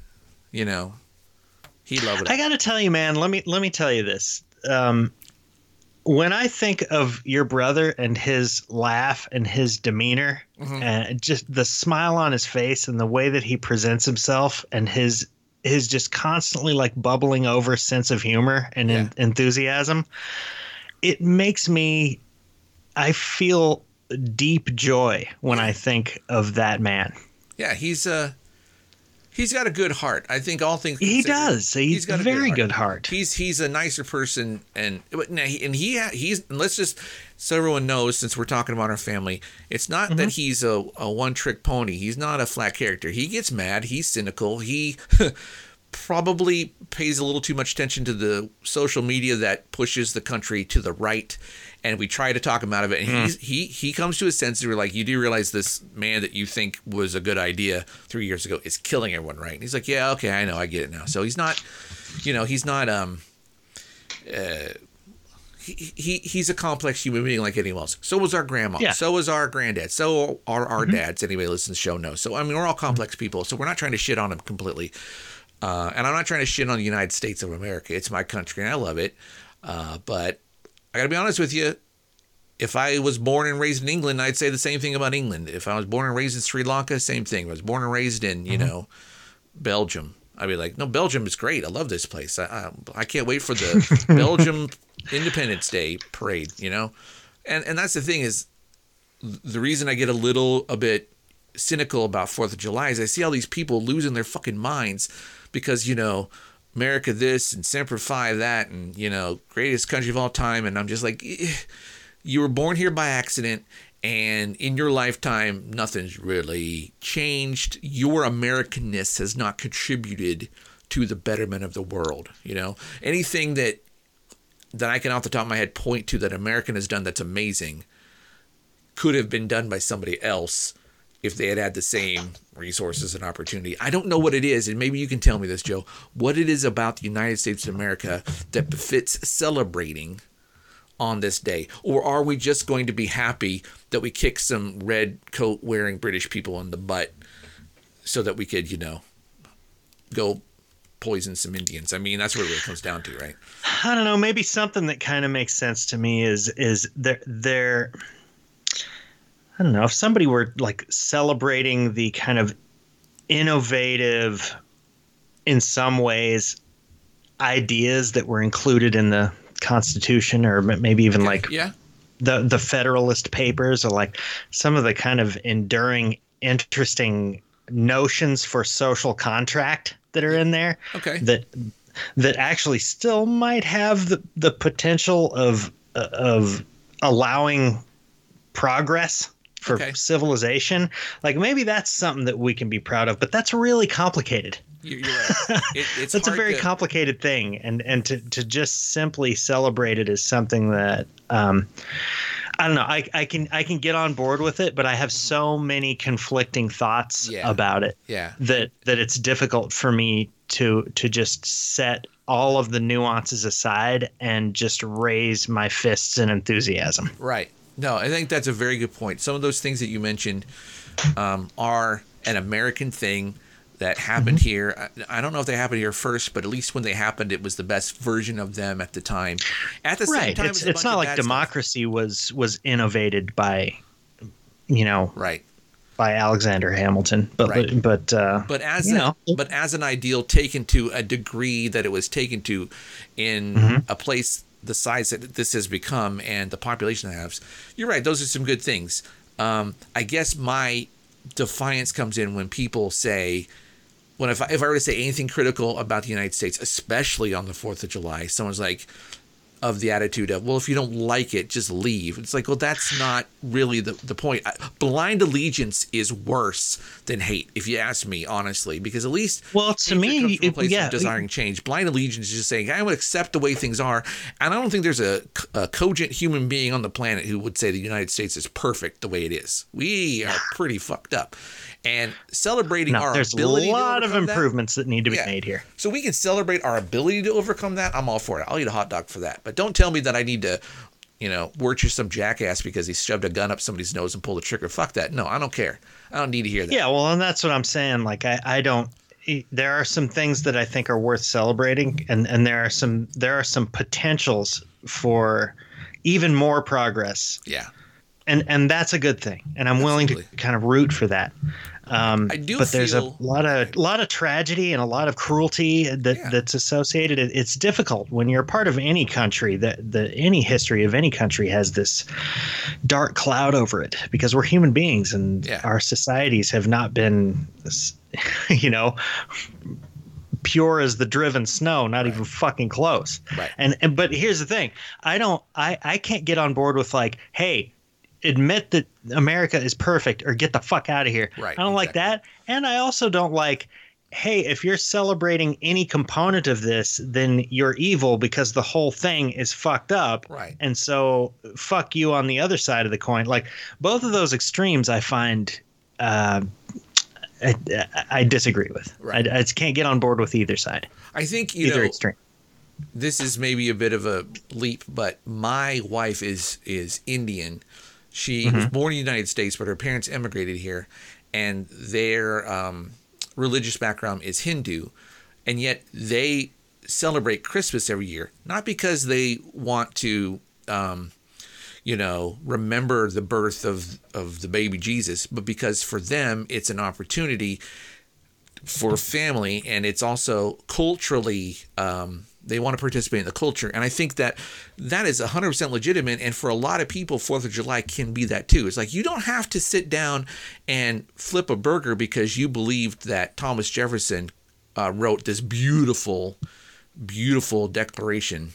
you know, he loved it. I got to tell you, man. Let me let me tell you this. Um, when I think of your brother and his laugh and his demeanor, Mhm. and just the smile on his face and the way that he presents himself and his his just constantly like bubbling over sense of humor and en- enthusiasm, it makes me. I feel deep joy when I think of that man. yeah, he's uh he's got a good heart. I think all things He does. He's, he's got a very heart. good heart. He's he's a nicer person, and now and he he's and let's just so everyone knows since we're talking about our family, it's not that Mm-hmm. he's a, a one trick pony. He's not a flat character. He gets mad. He's cynical. He *laughs* probably pays a little too much attention to the social media that pushes the country to the right. And we try to talk him out of it. And he's, he he comes to his senses. We're like, you do realize this man that you think was a good idea three years ago is killing everyone, right? And he's like, yeah, okay, I know, I get it now. So he's not, you know, he's not um he, he he's a complex human being like anyone else. So was our grandma. Yeah. So was our granddad. So are our dads. Anybody listens to the show knows. So I mean, we're all complex people. So we're not trying to shit on him completely. Uh, and I'm not trying to shit on the United States of America. It's my country and I love it. Uh, but I got to be honest with you. If I was born and raised in England, I'd say the same thing about England. If I was born and raised in Sri Lanka, same thing. If I was born and raised in, you know, Belgium, I'd be like, no, Belgium is great. I love this place. I, I, I can't wait for the *laughs* Belgium Independence Day parade, you know? And and that's the thing is the reason I get a little a bit cynical about 4th of July is I see all these people losing their fucking minds because, you know, America this and Semper Fi that and, you know, greatest country of all time. And I'm just like, eh, you were born here by accident and in your lifetime nothing's really changed your americanness has not contributed to the betterment of the world you know anything that that i can off the top of my head point to that american has done that's amazing could have been done by somebody else if they had had the same resources and opportunity i don't know what it is and maybe you can tell me this joe what it is about the united states of america that befits celebrating on this day? Or are we just going to be happy that we kick some red coat wearing British people in the butt so that we could, you know, go poison some Indians? I mean, that's what it really comes down to, right? I don't know. Maybe something that kind of makes sense to me is is there there. I don't know if somebody were like celebrating the kind of innovative, in some ways, ideas that were included in the Constitution, or maybe even like yeah. the the Federalist Papers, or like some of the kind of enduring, interesting notions for social contract that are in there. Okay. That that actually still might have the the potential of uh, of allowing progress for Okay. civilization. Like maybe that's something that we can be proud of, but that's really complicated. You're, you're right. *laughs* It, it's That's a very to- complicated thing, and and to to just simply celebrate it is something that um, I don't know. I, I can I can get on board with it, but I have so many conflicting thoughts Yeah. about it Yeah. that that it's difficult for me to to just set all of the nuances aside and just raise my fists in enthusiasm. Right. No, I think that's a very good point. Some of those things that you mentioned um, are an American thing that happened Mm-hmm. here. I, I don't know if they happened here first, but at least when they happened, it was the best version of them at the time. At the same Right. time, It's it's not like bad stuff. democracy was was innovated by you know Right. by Alexander Hamilton, but Right. but uh, But as a, know. but as an ideal taken to a degree that it was taken to in Mm-hmm. a place the size that this has become and the population it has, you're right. Those are some good things. Um, I guess my defiance comes in when people say, when if I, if I were to say anything critical about the United States, especially on the Fourth of July, someone's like, of the attitude of, well, if you don't like it, just leave. It's like, well, that's not really the, the point. Blind allegiance is worse than hate, if you ask me, honestly, because at least Well, to me, it- place yeah, desiring change. Blind allegiance is just saying, I would accept the way things are. And I don't think there's a, a cogent human being on the planet who would say the United States is perfect the way it is. We are pretty fucked up. And celebrating no, our there's a lot of overcome that- improvements that need to be Yeah. made here. so we can celebrate our ability to overcome that. I'm all for it. I'll eat a hot dog for that. But don't tell me that I need to, you know, worship some jackass because he shoved a gun up somebody's nose and pulled the trigger. Fuck that. No, I don't care. I don't need to hear that. Yeah, well, and that's what I'm saying. Like, I, I don't. There are some things that I think are worth celebrating, and and there are some there are some potentials for even more progress, Yeah. and and that's a good thing. And I'm willing to kind of root for that. Um, I do but there's a lot of lot of tragedy and a lot of cruelty that Yeah. that's associated. It, it's difficult when you're part of any country. That the any history of any country has this dark cloud over it because we're human beings and Yeah. our societies have not been, *laughs* you know, pure as the driven snow. Not even fucking close. Right. And and but here's the thing. I don't. I I can't get on board with like, hey. Admit that America is perfect or get the fuck out of here. Right, I don't like that. And I also don't like, hey, if you're celebrating any component of this, then you're evil because the whole thing is fucked up. Right. And so fuck you on the other side of the coin. Like both of those extremes, I find. Uh, I, I disagree with. Right. I, I just can't get on board with either side, I think, you either know, extreme. this is maybe a bit of a leap, but my wife is is Indian. She was born in the United States, but her parents immigrated here, and their um, religious background is Hindu, and yet they celebrate Christmas every year, not because they want to, um, you know, remember the birth of of the baby Jesus, but because for them it's an opportunity for family and it's also culturally um, they want to participate in the culture and i think that that is 100% legitimate and for a lot of people fourth of july can be that too. It's like you don't have to sit down and flip a burger because you believed that thomas jefferson uh, wrote this beautiful beautiful declaration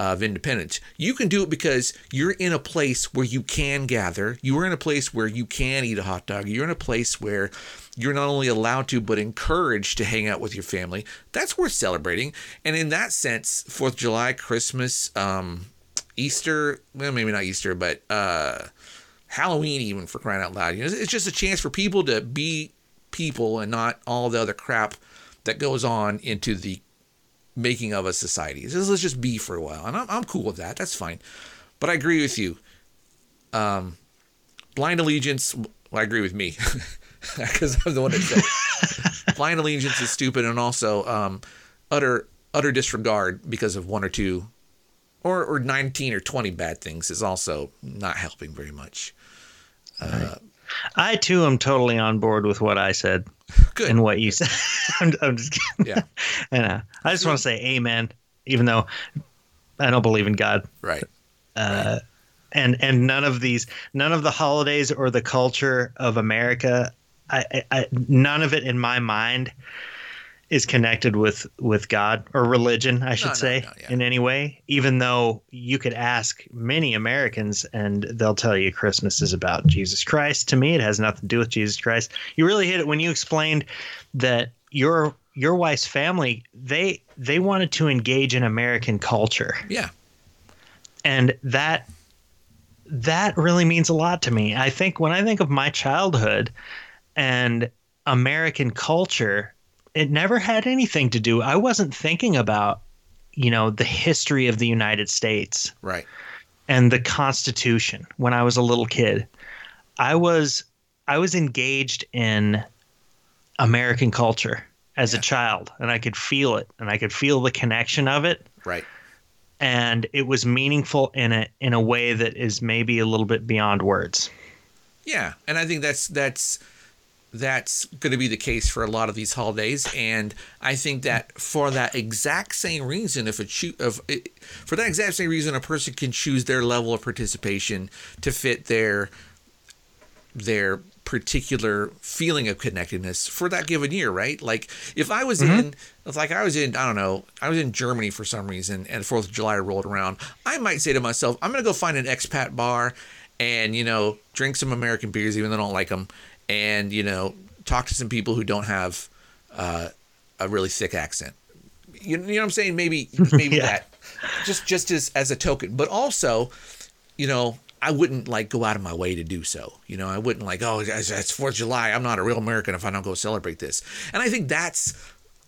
of independence. You can do it because you're in a place where you can gather. You are in a place where you can eat a hot dog. You're in a place where you're not only allowed to, but encouraged to hang out with your family. That's worth celebrating. And in that sense, Fourth of July, Christmas, um, Easter, well, maybe not Easter, but uh, Halloween, even for crying out loud. You know, it's just a chance for people to be people and not all the other crap that goes on into the making of a society. Just, let's just be for a while, and I'm, I'm cool with that. That's fine. But I agree with you. Um, blind allegiance. Well, I agree with me *laughs* because I'm the one that said *laughs* blind allegiance is stupid, and also um, utter utter disregard because of one or two, or or 19 or 20 bad things is also not helping very much. I too am totally on board with what I said Good. and what you said. *laughs* I'm, I'm just kidding. Yeah. *laughs* I know. I just want to say amen, even though I don't believe in God. Right. Uh, and and none of these none of the holidays or the culture of America I, I, I none of it in my mind is connected with with God or religion, I should no, say, no, yeah. in any way. Even though you could ask many Americans and they'll tell you Christmas is about Jesus Christ. To me, it has nothing to do with Jesus Christ. You really hit it when you explained that your your wife's family they they wanted to engage in American culture, Yeah. and that that really means a lot to me. I think when I think of my childhood and American culture, it never had anything to do. I wasn't thinking about, you know, the history of the United States Right. and the Constitution when I was a little kid. I was I was engaged in American culture as Yeah. a child, and I could feel it, and I could feel the connection of it Right. and it was meaningful in a in a way that is maybe a little bit beyond words. Yeah, and I think that's that's that's going to be the case for a lot of these holidays, and I think that for that exact same reason, if a choo- of for that exact same reason, a person can choose their level of participation to fit their their particular feeling of connectedness for that given year, right? Like if I was mm-hmm. in, if like I was in, I don't know, I was in Germany for some reason, and Fourth of July rolled around, I might say to myself, I'm gonna go find an expat bar, and you know, drink some American beers, even though I don't like them, and you know, talk to some people who don't have uh, a really thick accent. You, you know what I'm saying? Maybe *laughs* maybe Yeah. that, just just as as a token, but also, you know, I wouldn't like go out of my way to do so. You know, I wouldn't like, oh, it's Fourth of July. I'm not a real American if I don't go celebrate this. And I think that's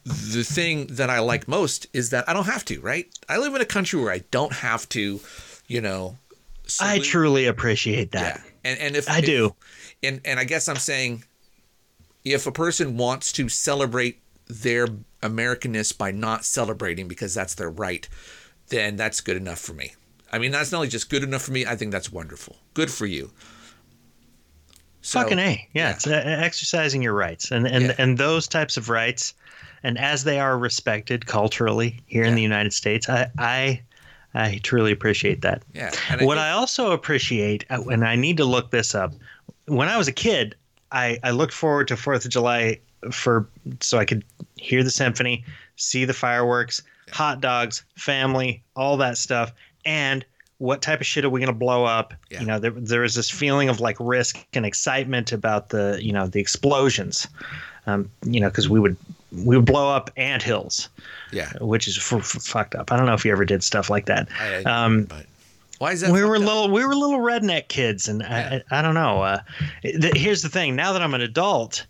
the thing that I like most is that I don't have to. Right? I live in a country where I don't have to. You know, I truly appreciate that. yeah. And and if I if- do. And and I guess I'm saying, if a person wants to celebrate their Americanness by not celebrating because that's their right, then that's good enough for me. I mean, that's not only just good enough for me. I think that's wonderful. Good for you. So, Fucking a, yeah, yeah. it's uh, exercising your rights, and and Yeah. and those types of rights, and as they are respected culturally here in the United States, I I I truly appreciate that. Yeah. And what think- I also appreciate, uh, and I need to look this up, when I was a kid, I, I looked forward to Fourth of July for so I could hear the symphony, see the fireworks, hot dogs, family, all that stuff, and what type of shit are we going to blow up? Yeah. You know, there there was this feeling of like risk and excitement about the you know the explosions, um, you know, because we would we would blow up ant hills, yeah. which is f- f- fucked up. I don't know if you ever did stuff like that. I, Um, but why is that? we were up? little we were little redneck kids and Yeah. I, I, I don't know uh, th- here's the thing now that i'm an adult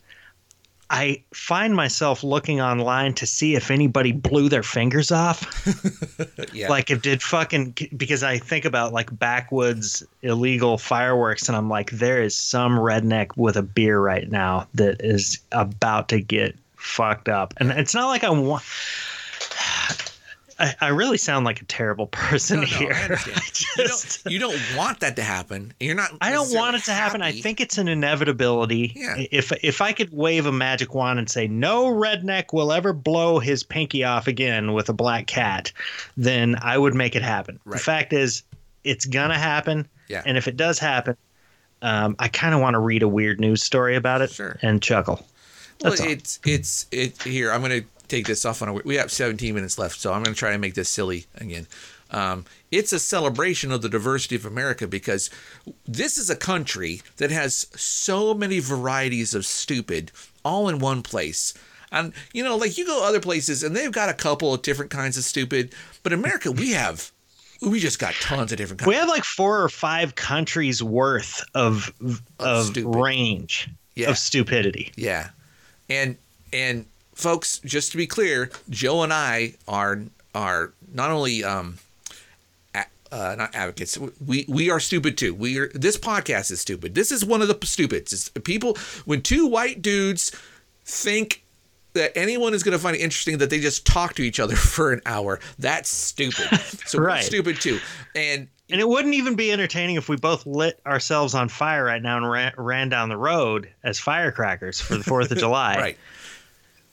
i find myself looking online to see if anybody blew their fingers off *laughs* *laughs* Yeah. like if did fucking because i think about like backwoods illegal fireworks and i'm like there is some redneck with a beer right now that is about to get fucked up and it's not like i want *sighs* I, I really sound like a terrible *laughs* person No, no, here. *laughs* I understand. I you, don't, you don't want that to happen. You're not. I don't want it to happen. I think it's an inevitability. Yeah. If if I could wave a magic wand and say no redneck will ever blow his pinky off again with a black cat, then I would make it happen. Right. The fact is, it's gonna happen. Yeah. And if it does happen, um, I kind of want to read a weird news story about it Sure. and chuckle. Well, That's all. it's it's it here. I'm gonna take this off on a. We have 17 minutes left, so I'm gonna try and make this silly again. Um, it's a celebration of the diversity of America because this is a country that has so many varieties of stupid all in one place. And you know, like you go other places and they've got a couple of different kinds of stupid, but America we have we just got tons of different kinds. We have like four or five countries worth of of stupid. range Yeah. of stupidity. Yeah, and and folks, just to be clear, Joe and I are are not only um, a- uh, not advocates. We we are stupid too. We are. This podcast is stupid. This is one of the stupids. It's people when two white dudes think that anyone is going to find it interesting that they just talk to each other *laughs* for an hour. That's stupid. *laughs* So we're stupid too. And And it wouldn't even be entertaining if we both lit ourselves on fire right now and ran, ran down the road as firecrackers for the Fourth of *laughs* July. right,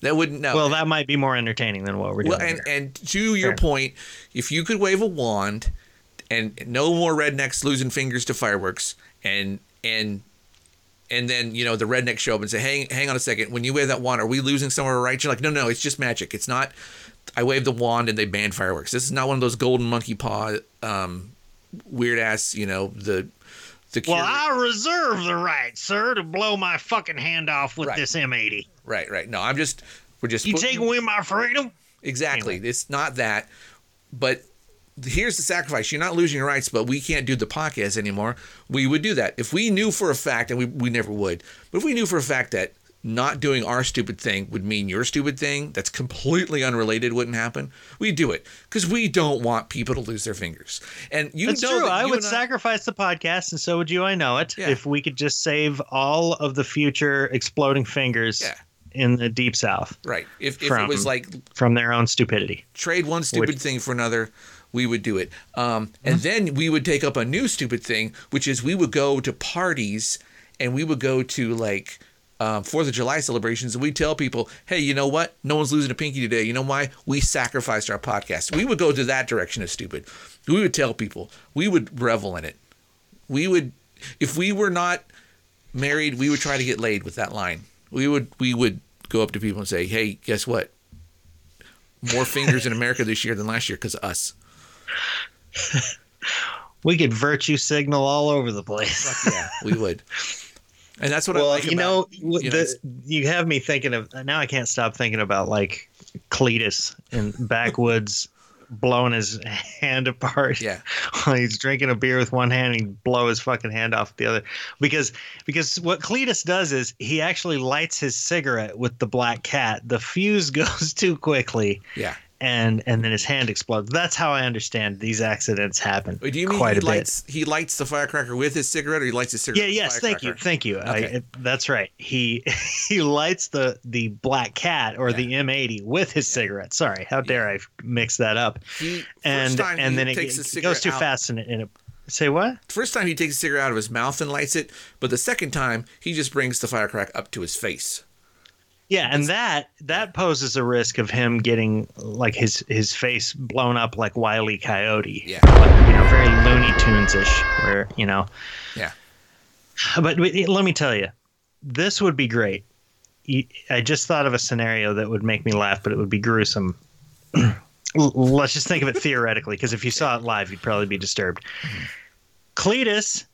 that wouldn't no. Well, that might be more entertaining than what we're doing. Well, and here. and to your Fair. point, if you could wave a wand and no more rednecks losing fingers to fireworks, and and and then you know the rednecks show up and say, "Hang, hang on a second. When you wave that wand, are we losing some of our rights?" You're like, "No, no, it's just magic. It's not." I wave the wand and they ban fireworks. This is not one of those golden monkey paw, um, weird ass. You know the the. Well, I reserve the right, sir, to blow my fucking hand off with Right. this M80. Right, right. No, I'm just we're just You take away my freedom? Exactly. Anyway. It's not that. But here's the sacrifice. You're not losing your rights, but we can't do the podcast anymore. We would do that. If we knew for a fact, and we, we never would, but if we knew for a fact that not doing our stupid thing would mean your stupid thing that's completely unrelated wouldn't happen, we'd do it. Because we don't want people to lose their fingers. And you That's know true. that I would and sacrifice the podcast, and so would you. I know it. Yeah. If we could just save all of the future exploding fingers Yeah. In the deep south Right. If, if it was like from their own stupidity. trade one stupid thing for another, we would do it. Um, and then we would take up a new stupid thing, which is we would go to parties and we would go to like um, Fourth of July celebrations, and we tell people, "Hey, you know what? No one's losing a pinky today. You know why? We sacrificed our podcast." We would go to that direction of stupid. We would tell people. We would revel in it. We would, if we were not married, we would try to get laid with that line. We would we would go up to people and say, "Hey, guess what? More fingers in America this year than last year because of us." *laughs* We could virtue signal all over the place. Yeah, we would. And that's what I well, like you about know, you know, the, you have me thinking of now. I can't stop thinking about like Cletus in backwoods blowing his *laughs* hand apart. Yeah. *laughs* while he's drinking a beer with one hand and he blow his fucking hand off with the other. Because because what Cletus does is he actually lights his cigarette with the black cat. The fuse *laughs* goes too quickly. Yeah. And and then his hand explodes. That's how I understand these accidents happen. Wait, do you mean quite he a bit. lights he lights the firecracker with his cigarette, or he lights his cigarette? Yeah, yes, thank you, thank you. Okay. I, that's right. He *laughs* he lights the the black cat or the M80 with his cigarette. Sorry, how dare I mix that up? He And first time and he then it, takes it the goes too out- fast and it, and it say what? First time he takes a cigarette out of his mouth and lights it, but the second time he just brings the firecracker up to his face. Yeah, and that that poses a risk of him getting like his his face blown up like Wile E. Coyote. Yeah. Like, you know, very Looney Tunes ish, where you know. Yeah. But, but eh, let me tell you, this would be great. I just thought of a scenario that would make me laugh, but it would be gruesome. *clears throat* Let's just think of it *laughs* theoretically, because if you saw it live, you'd probably be disturbed. Mm-hmm. Cletus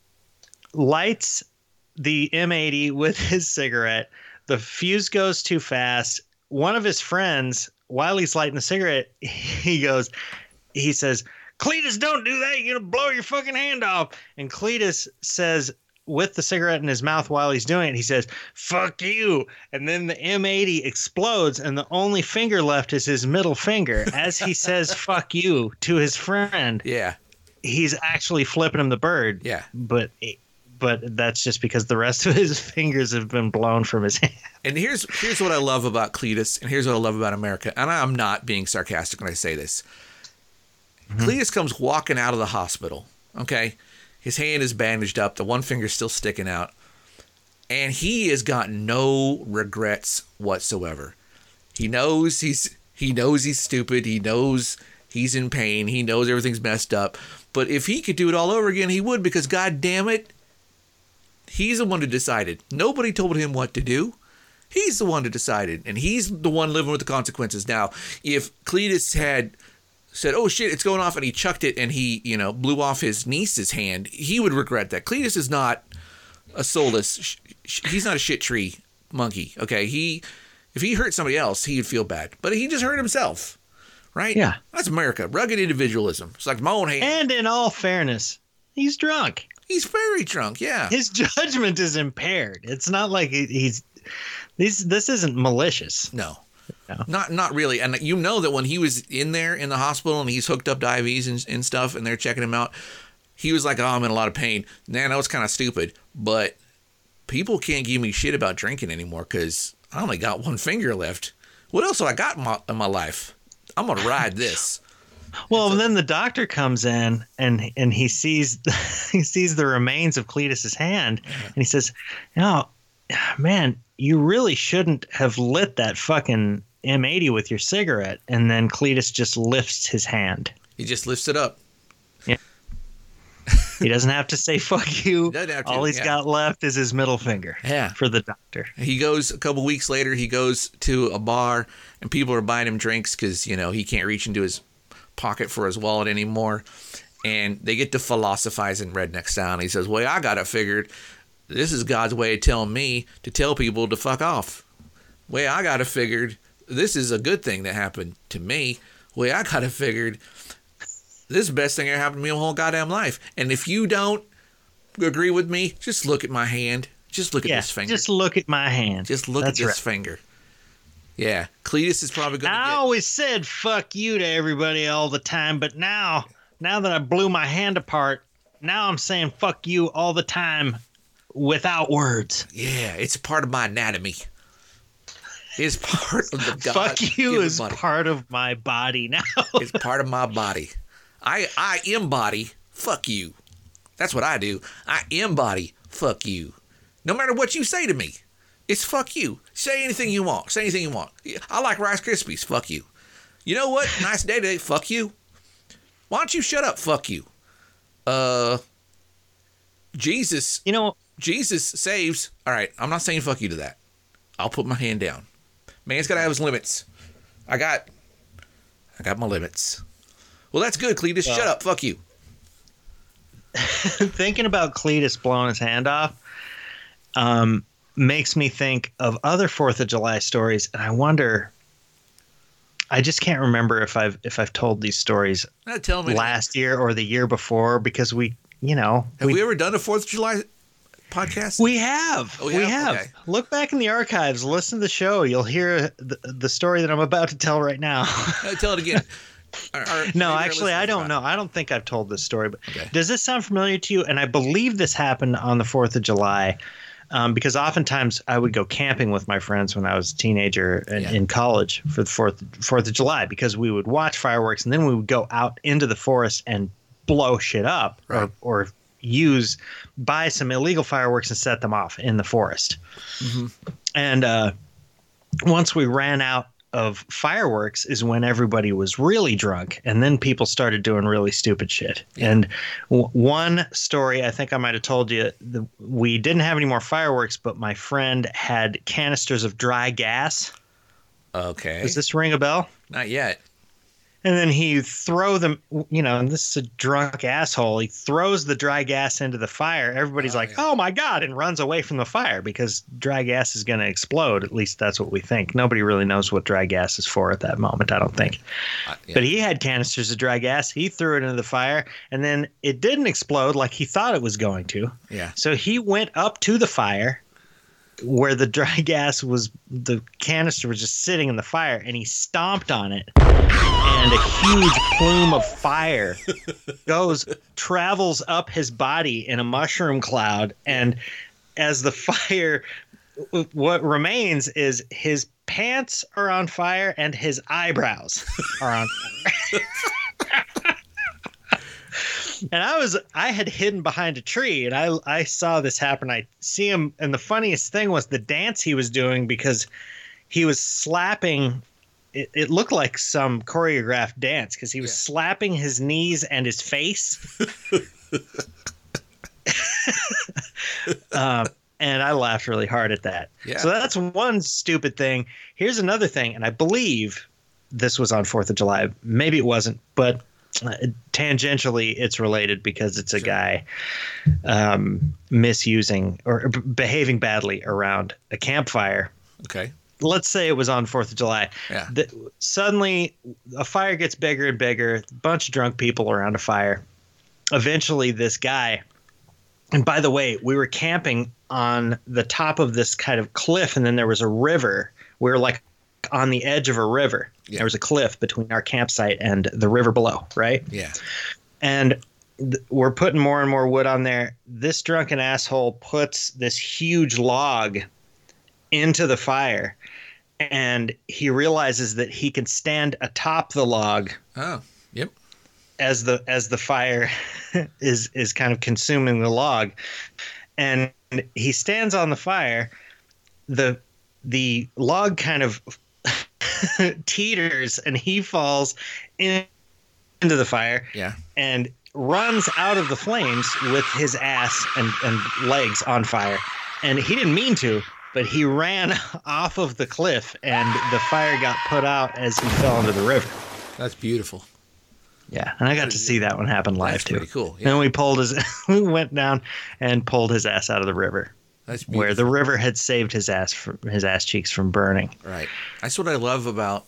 lights the M80 with his cigarette. The fuse goes too fast. One of his friends, while he's lighting the cigarette, *laughs* he goes, he says, Cletus, don't do that. You're going to blow your fucking hand off. And Cletus says, with the cigarette in his mouth while he's doing it, he says, fuck you. And then the M80 explodes, and the only finger left is his middle finger. As he says, *laughs* fuck you to his friend, Yeah. he's actually flipping him the bird Yeah. but but that's just because the rest of his *laughs* fingers have been blown from his hand. And here's here's what I love about Cletus, and here's what I love about America. And I'm not being sarcastic when I say this. Mm-hmm. Cletus comes walking out of the hospital. Okay, his hand is bandaged up, the one finger's still sticking out, and he has got no regrets whatsoever. He knows he's he knows he's stupid. He knows he's in pain. He knows everything's messed up. But if he could do it all over again, he would because God damn it, he's the one who decided. Nobody told him what to do. He's the one who decided, and he's the one living with the consequences. Now, if Cletus had said, "Oh shit, it's going off," and he chucked it, and he, you know, blew off his niece's hand, he would regret that. Cletus is not a soulless. He's not a shit tree monkey. Okay, he if he hurt somebody else, he'd feel bad, but he just hurt himself, right? Yeah. that's America. Rugged individualism. It's like my own hand. And in all fairness, he's drunk. He's very drunk. Yeah, His *laughs* judgment is impaired. It's not like he's these. This isn't malicious. No. No. Not not really. And you know that when he was in there in the hospital and he's hooked up to IVs and, and stuff and they're checking him out, he was like, Oh, I'm in a lot of pain. Nah, I know it's kind of stupid, but people can't give me shit about drinking anymore because I only got one finger left. What else have I got in my, in my life? I'm going to ride *laughs* this. *laughs* Well, then the doctor comes in and and he sees *laughs* he sees the remains of Cletus's hand, and he says, "No, man, you really shouldn't have lit that fucking M80 with your cigarette." And then Cletus just lifts his hand. He just lifts it up. Yeah. *laughs* He doesn't have to say "fuck you." To, All he's yeah. got left is his middle finger Yeah. for the doctor. He goes a couple weeks later. He goes to a bar, and people are buying him drinks because you know he can't reach into his pocket for his wallet anymore. And they get to philosophize in redneck style. And he says, "Well, I got it figured. This is God's way of telling me to tell people to fuck off. Way I got it figured. This is a good thing that happened to me. Way I got it figured. This is the best thing that happened to me in my whole goddamn life. And if you don't agree with me, just look at my hand. Just look at Yeah, this finger. just look at my hand. Just look That's at this right. finger. Yeah, Cletus is probably going to I get. always said "fuck you" to everybody all the time, but now, now that I blew my hand apart, now I'm saying "fuck you" all the time without words. Yeah, it's part of my anatomy. It's part of the *laughs* God. fuck you is body. part of my body now. *laughs* It's part of my body. I I embody. Fuck you. That's what I do. I embody. Fuck you. No matter what you say to me, it's fuck you. Say anything you want. Say anything you want. I like Rice Krispies. Fuck you. You know what? *laughs* Nice day today. Fuck you. Why don't you shut up? Fuck you. Uh, Jesus you know, Jesus saves. All right, I'm not saying fuck you to that. I'll put my hand down. Man's got to have his limits. I got, I got my limits. Well, that's good, Cletus. Shut up. Fuck you. *laughs* thinking about Cletus blowing his hand off um, makes me think of other Fourth of July stories, and I wonder. I just can't remember if I've if I've told these stories Now tell me. last year or the year before because we, you know, have we, ever done a Fourth of July podcast? We have. Oh, we we have? Okay. Look back in the archives, listen to the show. You'll hear the, the story that I'm about to tell right now. Uh, tell it again. *laughs* Our- our- no, actually, I don't know. I don't think I've told this story, but Okay. does this sound familiar to you? And I believe this happened on the 4th of July. Um, because oftentimes I would go camping with my friends when I was a teenager in, Yeah. in college for the fourth Fourth of July because we would watch fireworks and then we would go out into the forest and blow shit up Right. or or use buy some illegal fireworks and set them off in the forest. Mhm. And uh, once we ran out of fireworks is when everybody was really drunk and then people started doing really stupid shit and w- one story i think i might have told you the, we didn't have any more fireworks but my friend had canisters of dry gas Okay. does this ring a bell Not yet. And then he throw them you know and this is a drunk asshole. He throws the dry gas into the fire. Everybody's Oh, like yeah. oh my god and runs away from the fire because dry gas is going to explode. At least that's what we think. Nobody really knows what dry gas is for at that moment i don't think. Uh, yeah. but he had canisters of dry gas. He threw it into the fire and then it didn't explode like he thought it was going to. Yeah. so he went up to the fire where the dry *laughs* gas was, the canister was just sitting in the fire, and he stomped on it, and a huge plume of fire *laughs* goes, travels up his body in a mushroom cloud, and as the *laughs* fire, what remains is his pants are on fire and his eyebrows are on fire. And I was I had hidden behind a tree and I I saw this happen. I see him and the funniest thing was the dance he was doing because he was slapping it, it looked like some choreographed dance because he was Yeah. slapping his knees and his face. *laughs* um, and I laughed really hard at that. Yeah. So that's one stupid thing. Here's another thing, and I believe this was on Fourth of July. Maybe it wasn't, but tangentially, it's related because it's a Sure. guy um, misusing or behaving badly around a campfire. Okay. Let's say it was on Fourth of July. Yeah. The, suddenly, a fire gets bigger and bigger. A bunch of drunk people around a fire. Eventually, this guy. And by the way, we were camping on the top of this kind of cliff, and then there was a river. We were like on the edge of a river. Yeah. There was a cliff between our campsite and the river below, right? Yeah. and th- we're putting more and more wood on there. This drunken asshole puts this huge log into the fire, and he realizes that he can stand atop the log Oh. Yep. as the as the fire *laughs* is is kind of consuming the log, and he stands on the fire. the The log kind of *laughs* teeters, and he falls in, into the fire Yeah. and runs out of the flames with his ass and, and legs on fire. And he didn't mean to, but he ran *laughs* off of the cliff and the fire got put out as he fell into the river. That's beautiful. Yeah, and I got to see that one happen live That's too. pretty cool. Yeah. And we pulled his, *laughs* we went down and pulled his ass out of the river, That's where the river had saved his ass from his ass cheeks from burning. Right. That's what I love about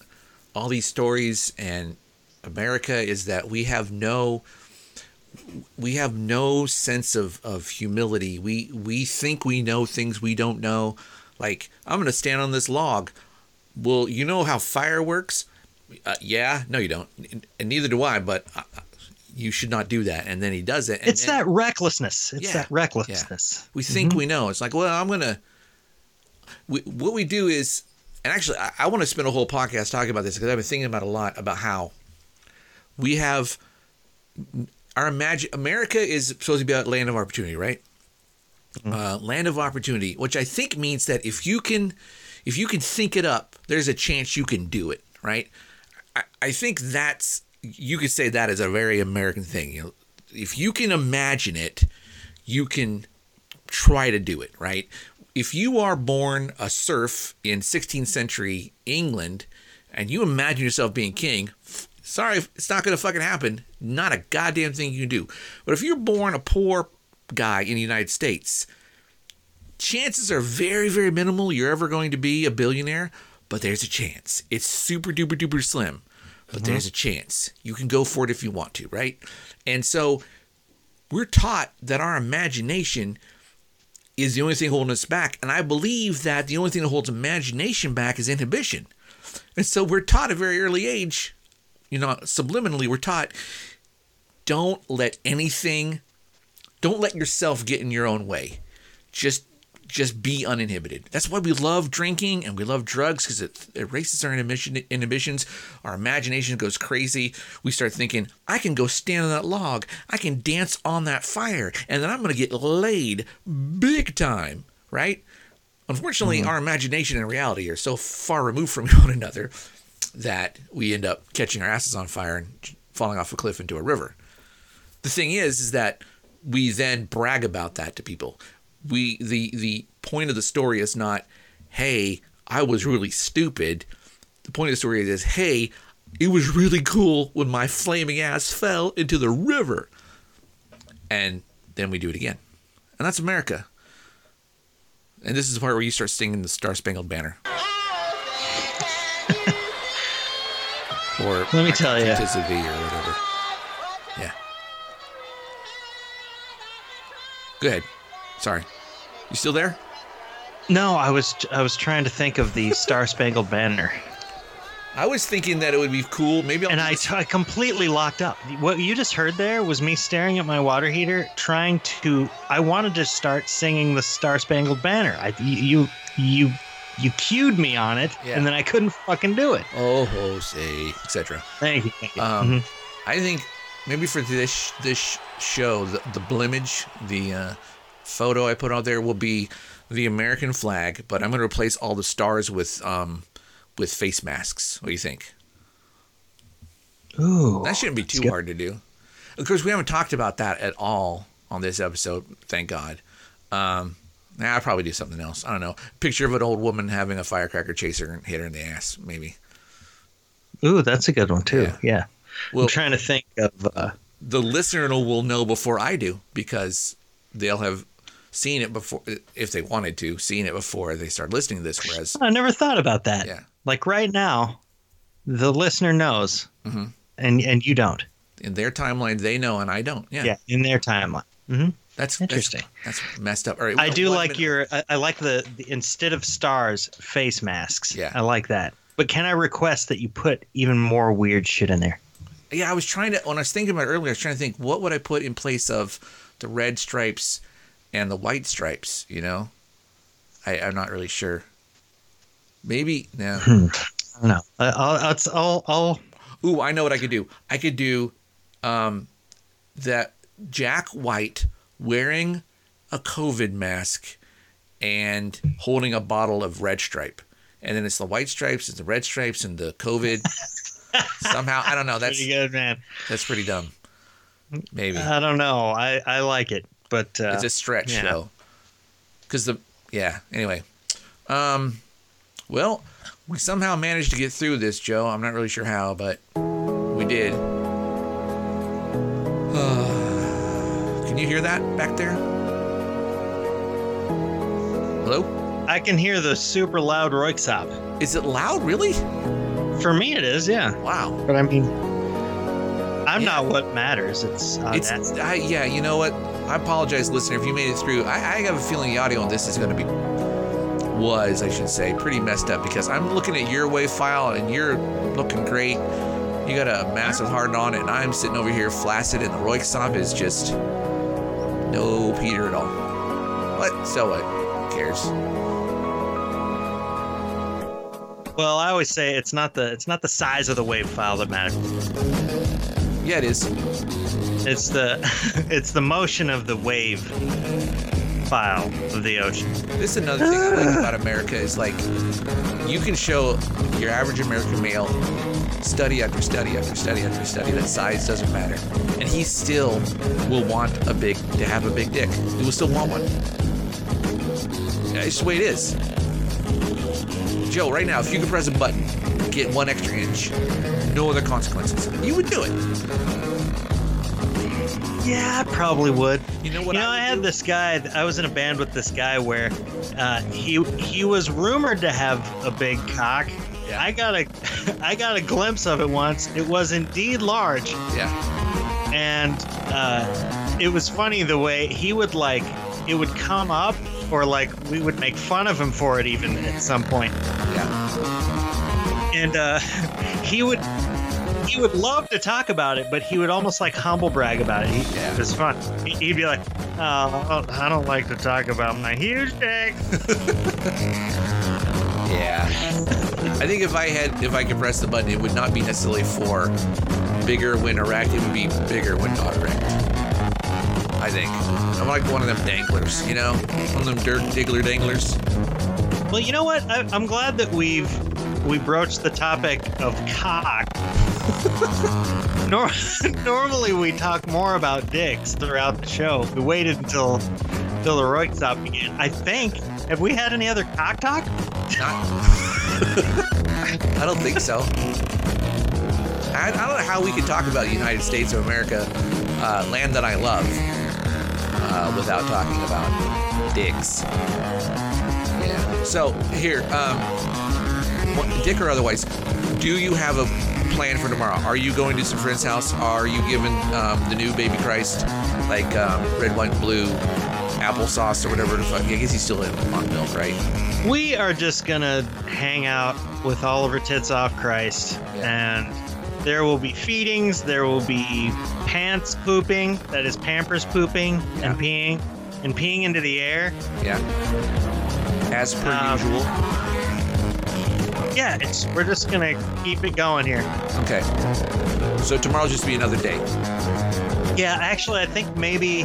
all these stories and America is that we have no we have no sense of, of humility. We we think we know things we don't know. Like I'm gonna stand on this log. Well, you know how fire works? Uh, yeah, no, you don't, and neither do I. But uh, you should not do that. And then he does it. And It's then- that recklessness. It's Yeah, that recklessness. we think we know. It's like, well, I'm gonna. We, what we do is, and actually, I, I want to spend a whole podcast talking about this because I've been thinking about a lot about how we have our imagine. America is supposed to be a land of opportunity, right? Uh, land of opportunity, which I think means that if you can, if you can think it up, there's a chance you can do it, right? I, I think that's you could say that is a very American thing. You know, if you can imagine it, you can try to do it, right? If you are born a serf in 16th century England and you imagine yourself being king, sorry, it's not going to fucking happen. Not a goddamn thing you can do. But if you're born a poor guy in the United States, chances are very, very minimal you're ever going to be a billionaire, but there's a chance. It's super duper duper slim, but there's a mm. chance. You can go for it if you want to, right? And so we're taught that our imagination is the only thing holding us back. And I believe that the only thing that holds imagination back is inhibition. And so we're taught at a very early age, you know, subliminally, we're taught don't let anything, don't let yourself get in your own way. Just just be uninhibited. That's why we love drinking and we love drugs because it erases our inhibitions. Our imagination goes crazy. We start thinking, I can go stand on that log. I can dance on that fire. And then I'm going to get laid big time, right? Unfortunately, mm-hmm. our imagination and reality are so far removed from *laughs* one another that we end up catching our asses on fire and falling off a cliff into a river. The thing is, is that we then brag about that to people we the the point of the story is not hey i was really stupid. The point of the story is hey it was really cool when my flaming ass fell into the river. And then we do it again. And that's america. And this is the part where you start singing the star spangled banner. Or Let me tell you, tis of thee or whatever. Yeah. Go ahead sorry you still there No, I was I was trying to think of the *laughs* Star Spangled Banner, I was thinking that it would be cool. Maybe I'll and I, just- completely locked up. What you just heard there was me staring at my water heater, trying to. I wanted to start singing the Star Spangled Banner. I you you you cued me on it, Yeah. and then I couldn't fucking do it. oh Jose, etc. Thank you. Thank you. Um, Mhm. I think maybe for this this show, the, the blimage, the uh, photo I put out there will be the American flag, but I'm going to replace all the stars with um with face masks. What do you think? Ooh, That shouldn't be too good. hard to do. Of course, we haven't talked about that at all on this episode. Thank God. Um, nah, I'll probably do something else. I don't know. Picture of an old woman having a firecracker chase her and hit her in the ass, maybe. Ooh, that's a good one too. Yeah. Yeah. Well, I'm trying to think of. Uh, the listener will know before I do because they'll have seen it before if they wanted to, seen it before they start listening to this. Whereas, I never thought about that. yeah, Like right now, the listener knows, Mhm. and and you don't. in their timeline they know and I don't. Yeah, Yeah, in their timeline. hmm that's Interesting. That's, that's messed up. All right, I do like minute- your. I, I like the, the instead of stars, face masks. Yeah. I like that. But can I request that you put even more weird shit in there? Yeah, I was trying to when I was thinking about it earlier. I was trying to think what would I put in place of the red stripes and the white stripes. You know, I, I'm not really sure. Maybe no. I don't know. I- I'll, I'll, I'll, I'll Ooh, I know what I could do. I could do um, that Jack White wearing a COVID mask and holding a bottle of red stripe. And then it's the white stripes, it's the red stripes, and the COVID. *laughs* Somehow, I don't know. That's pretty good, man. that's pretty dumb. Maybe I don't know. I I like it, but uh, it's a stretch yeah. though, because the yeah. Anyway, um, well, we somehow managed to get through this, Joe. I'm not really sure how, but we did. *sighs* Can you hear that back there? Hello? I can hear the super loud Roixop. Is it loud? Really? For me, it is. Yeah, Wow. but I mean, I'm Yeah. not what matters. It's, uh, It's I, yeah. You know what? I apologize, listener, if you made it through. I, I have a feeling the audio on this is going to be was I should say pretty messed up because I'm looking at your wave file and you're looking great. You got a massive hard on it, and I'm sitting over here flaccid, and the Roixop is just no Peter at all. What? So what? Who cares? well, I always say it's not the it's not the size of the wave file that matters. Yeah, it is. It's the *laughs* it's the motion of the wave file of the ocean. This is another thing I like about America is like you can show your average American male study after study after study after study that size doesn't matter, and he still will want a big to have a big dick. He will still want one. It's the way it is. Joe, right now, if you could press a button, get one extra inch, no other consequences, you would do it. Yeah, I probably would. You know what? you know, I, I, had do? this guy. I was in a band with this guy where uh, he he was rumored to have a big cock. Yeah. I got a *laughs* I got a glimpse of it once. It was indeed large, Yeah. and uh, it was funny the way he would like it would come up, or like we would make fun of him for it even at some point. Yeah. and uh, *laughs* he would he would love to talk about it, but he would almost like humble brag about it. He, Yeah. It was fun. He- He'd be like, "Oh, I don't- I don't like to talk about my huge dick." *laughs* Yeah. I think if I had, if I could press the button, it would not be necessarily for bigger when erect. It would be bigger when not erect. I think. I'm like one of them danglers, you know, one of them Dirk Diggler danglers. Well, you know what? I, I'm glad that we've we broached the topic of cock. *laughs* Nor- *laughs* normally we talk more about dicks throughout the show. We waited until until the Roixop began. I think. Have we had any other cock talk? *laughs* I don't think so. I, I don't know how we could talk about the United States of America, uh, land that I love, uh, without talking about dicks. Yeah. So here, um, dick or otherwise, do you have a plan for tomorrow? Are you going to some friend's house? Are you giving um, the new baby Christ like um, red, white, blue applesauce or whatever the fuck? I guess he's still in on milk, right? We are just gonna hang out with all of Oliver Tits Off Christ, and there will be feedings. There will be pants pooping, that is Pampers pooping Yeah. and peeing, and peeing into the air. Yeah. As per Um, usual. Yeah, it's we're just gonna keep it going here. Okay. So tomorrow'll just be another day. Yeah, actually, I think maybe.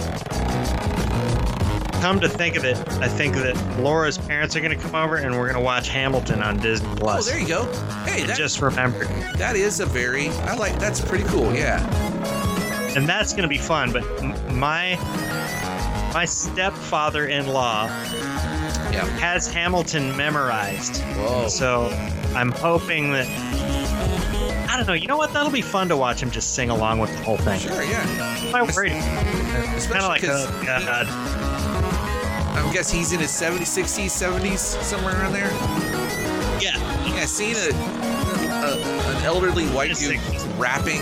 Come to think of it, I think that Laura's parents are gonna come over, and we're gonna watch Hamilton on Disney Plus. Oh, Plus. there you go. Hey, I that, just remembered. that is a very I like that's pretty cool. Yeah. and that's going to be fun. But m- my my stepfather-in-law Yeah. has Hamilton memorized, Whoa. so I'm hoping that I don't know. You know what? That'll be fun to watch him just sing along with the whole thing. Sure, yeah. I'm worried. Kind of like, oh god. I guess he's in his 70s, 60s, 70s, somewhere around there. Yeah. Yeah, seeing a, a an elderly white dude rapping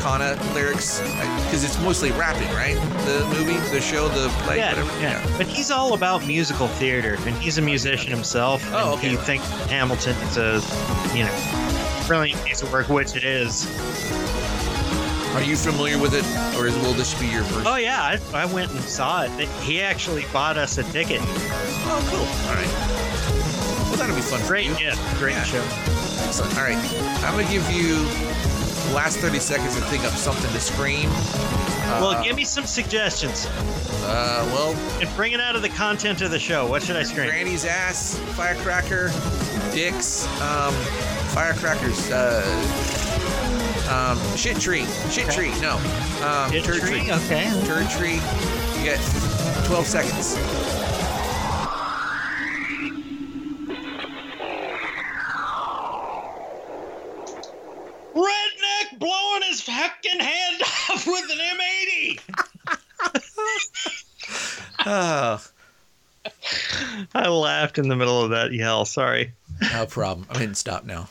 Americana lyrics because it's mostly rapping, right? The movie, the show, the play, Yeah, whatever. yeah, but he's all about musical theater, and he's a musician himself. Oh, and okay. He thinks Hamilton is a, you know, brilliant piece of work, which it is. Are you familiar with it, or is, will this be your first? Oh yeah, I, I went and saw it. He actually bought us a ticket. Oh, cool. All right. Well, that'll be fun. for Great, yeah, great Yeah. show. Excellent. All right. I'm gonna give you last 30 seconds to think up something to scream. Uh, Well, give me some suggestions Uh, well, and bring it out of the content of the show. What should I scream? Granny's ass, firecracker, dicks, um, firecrackers, uh, Um, shit tree. Shit tree. No. Um, Shit turd tree, tree. okay. Turd tree. You get 12 seconds. Blowing his hand off with an M80. *laughs* Oh, I laughed in the middle of that yell. Sorry. no problem. I'm hitting stop now.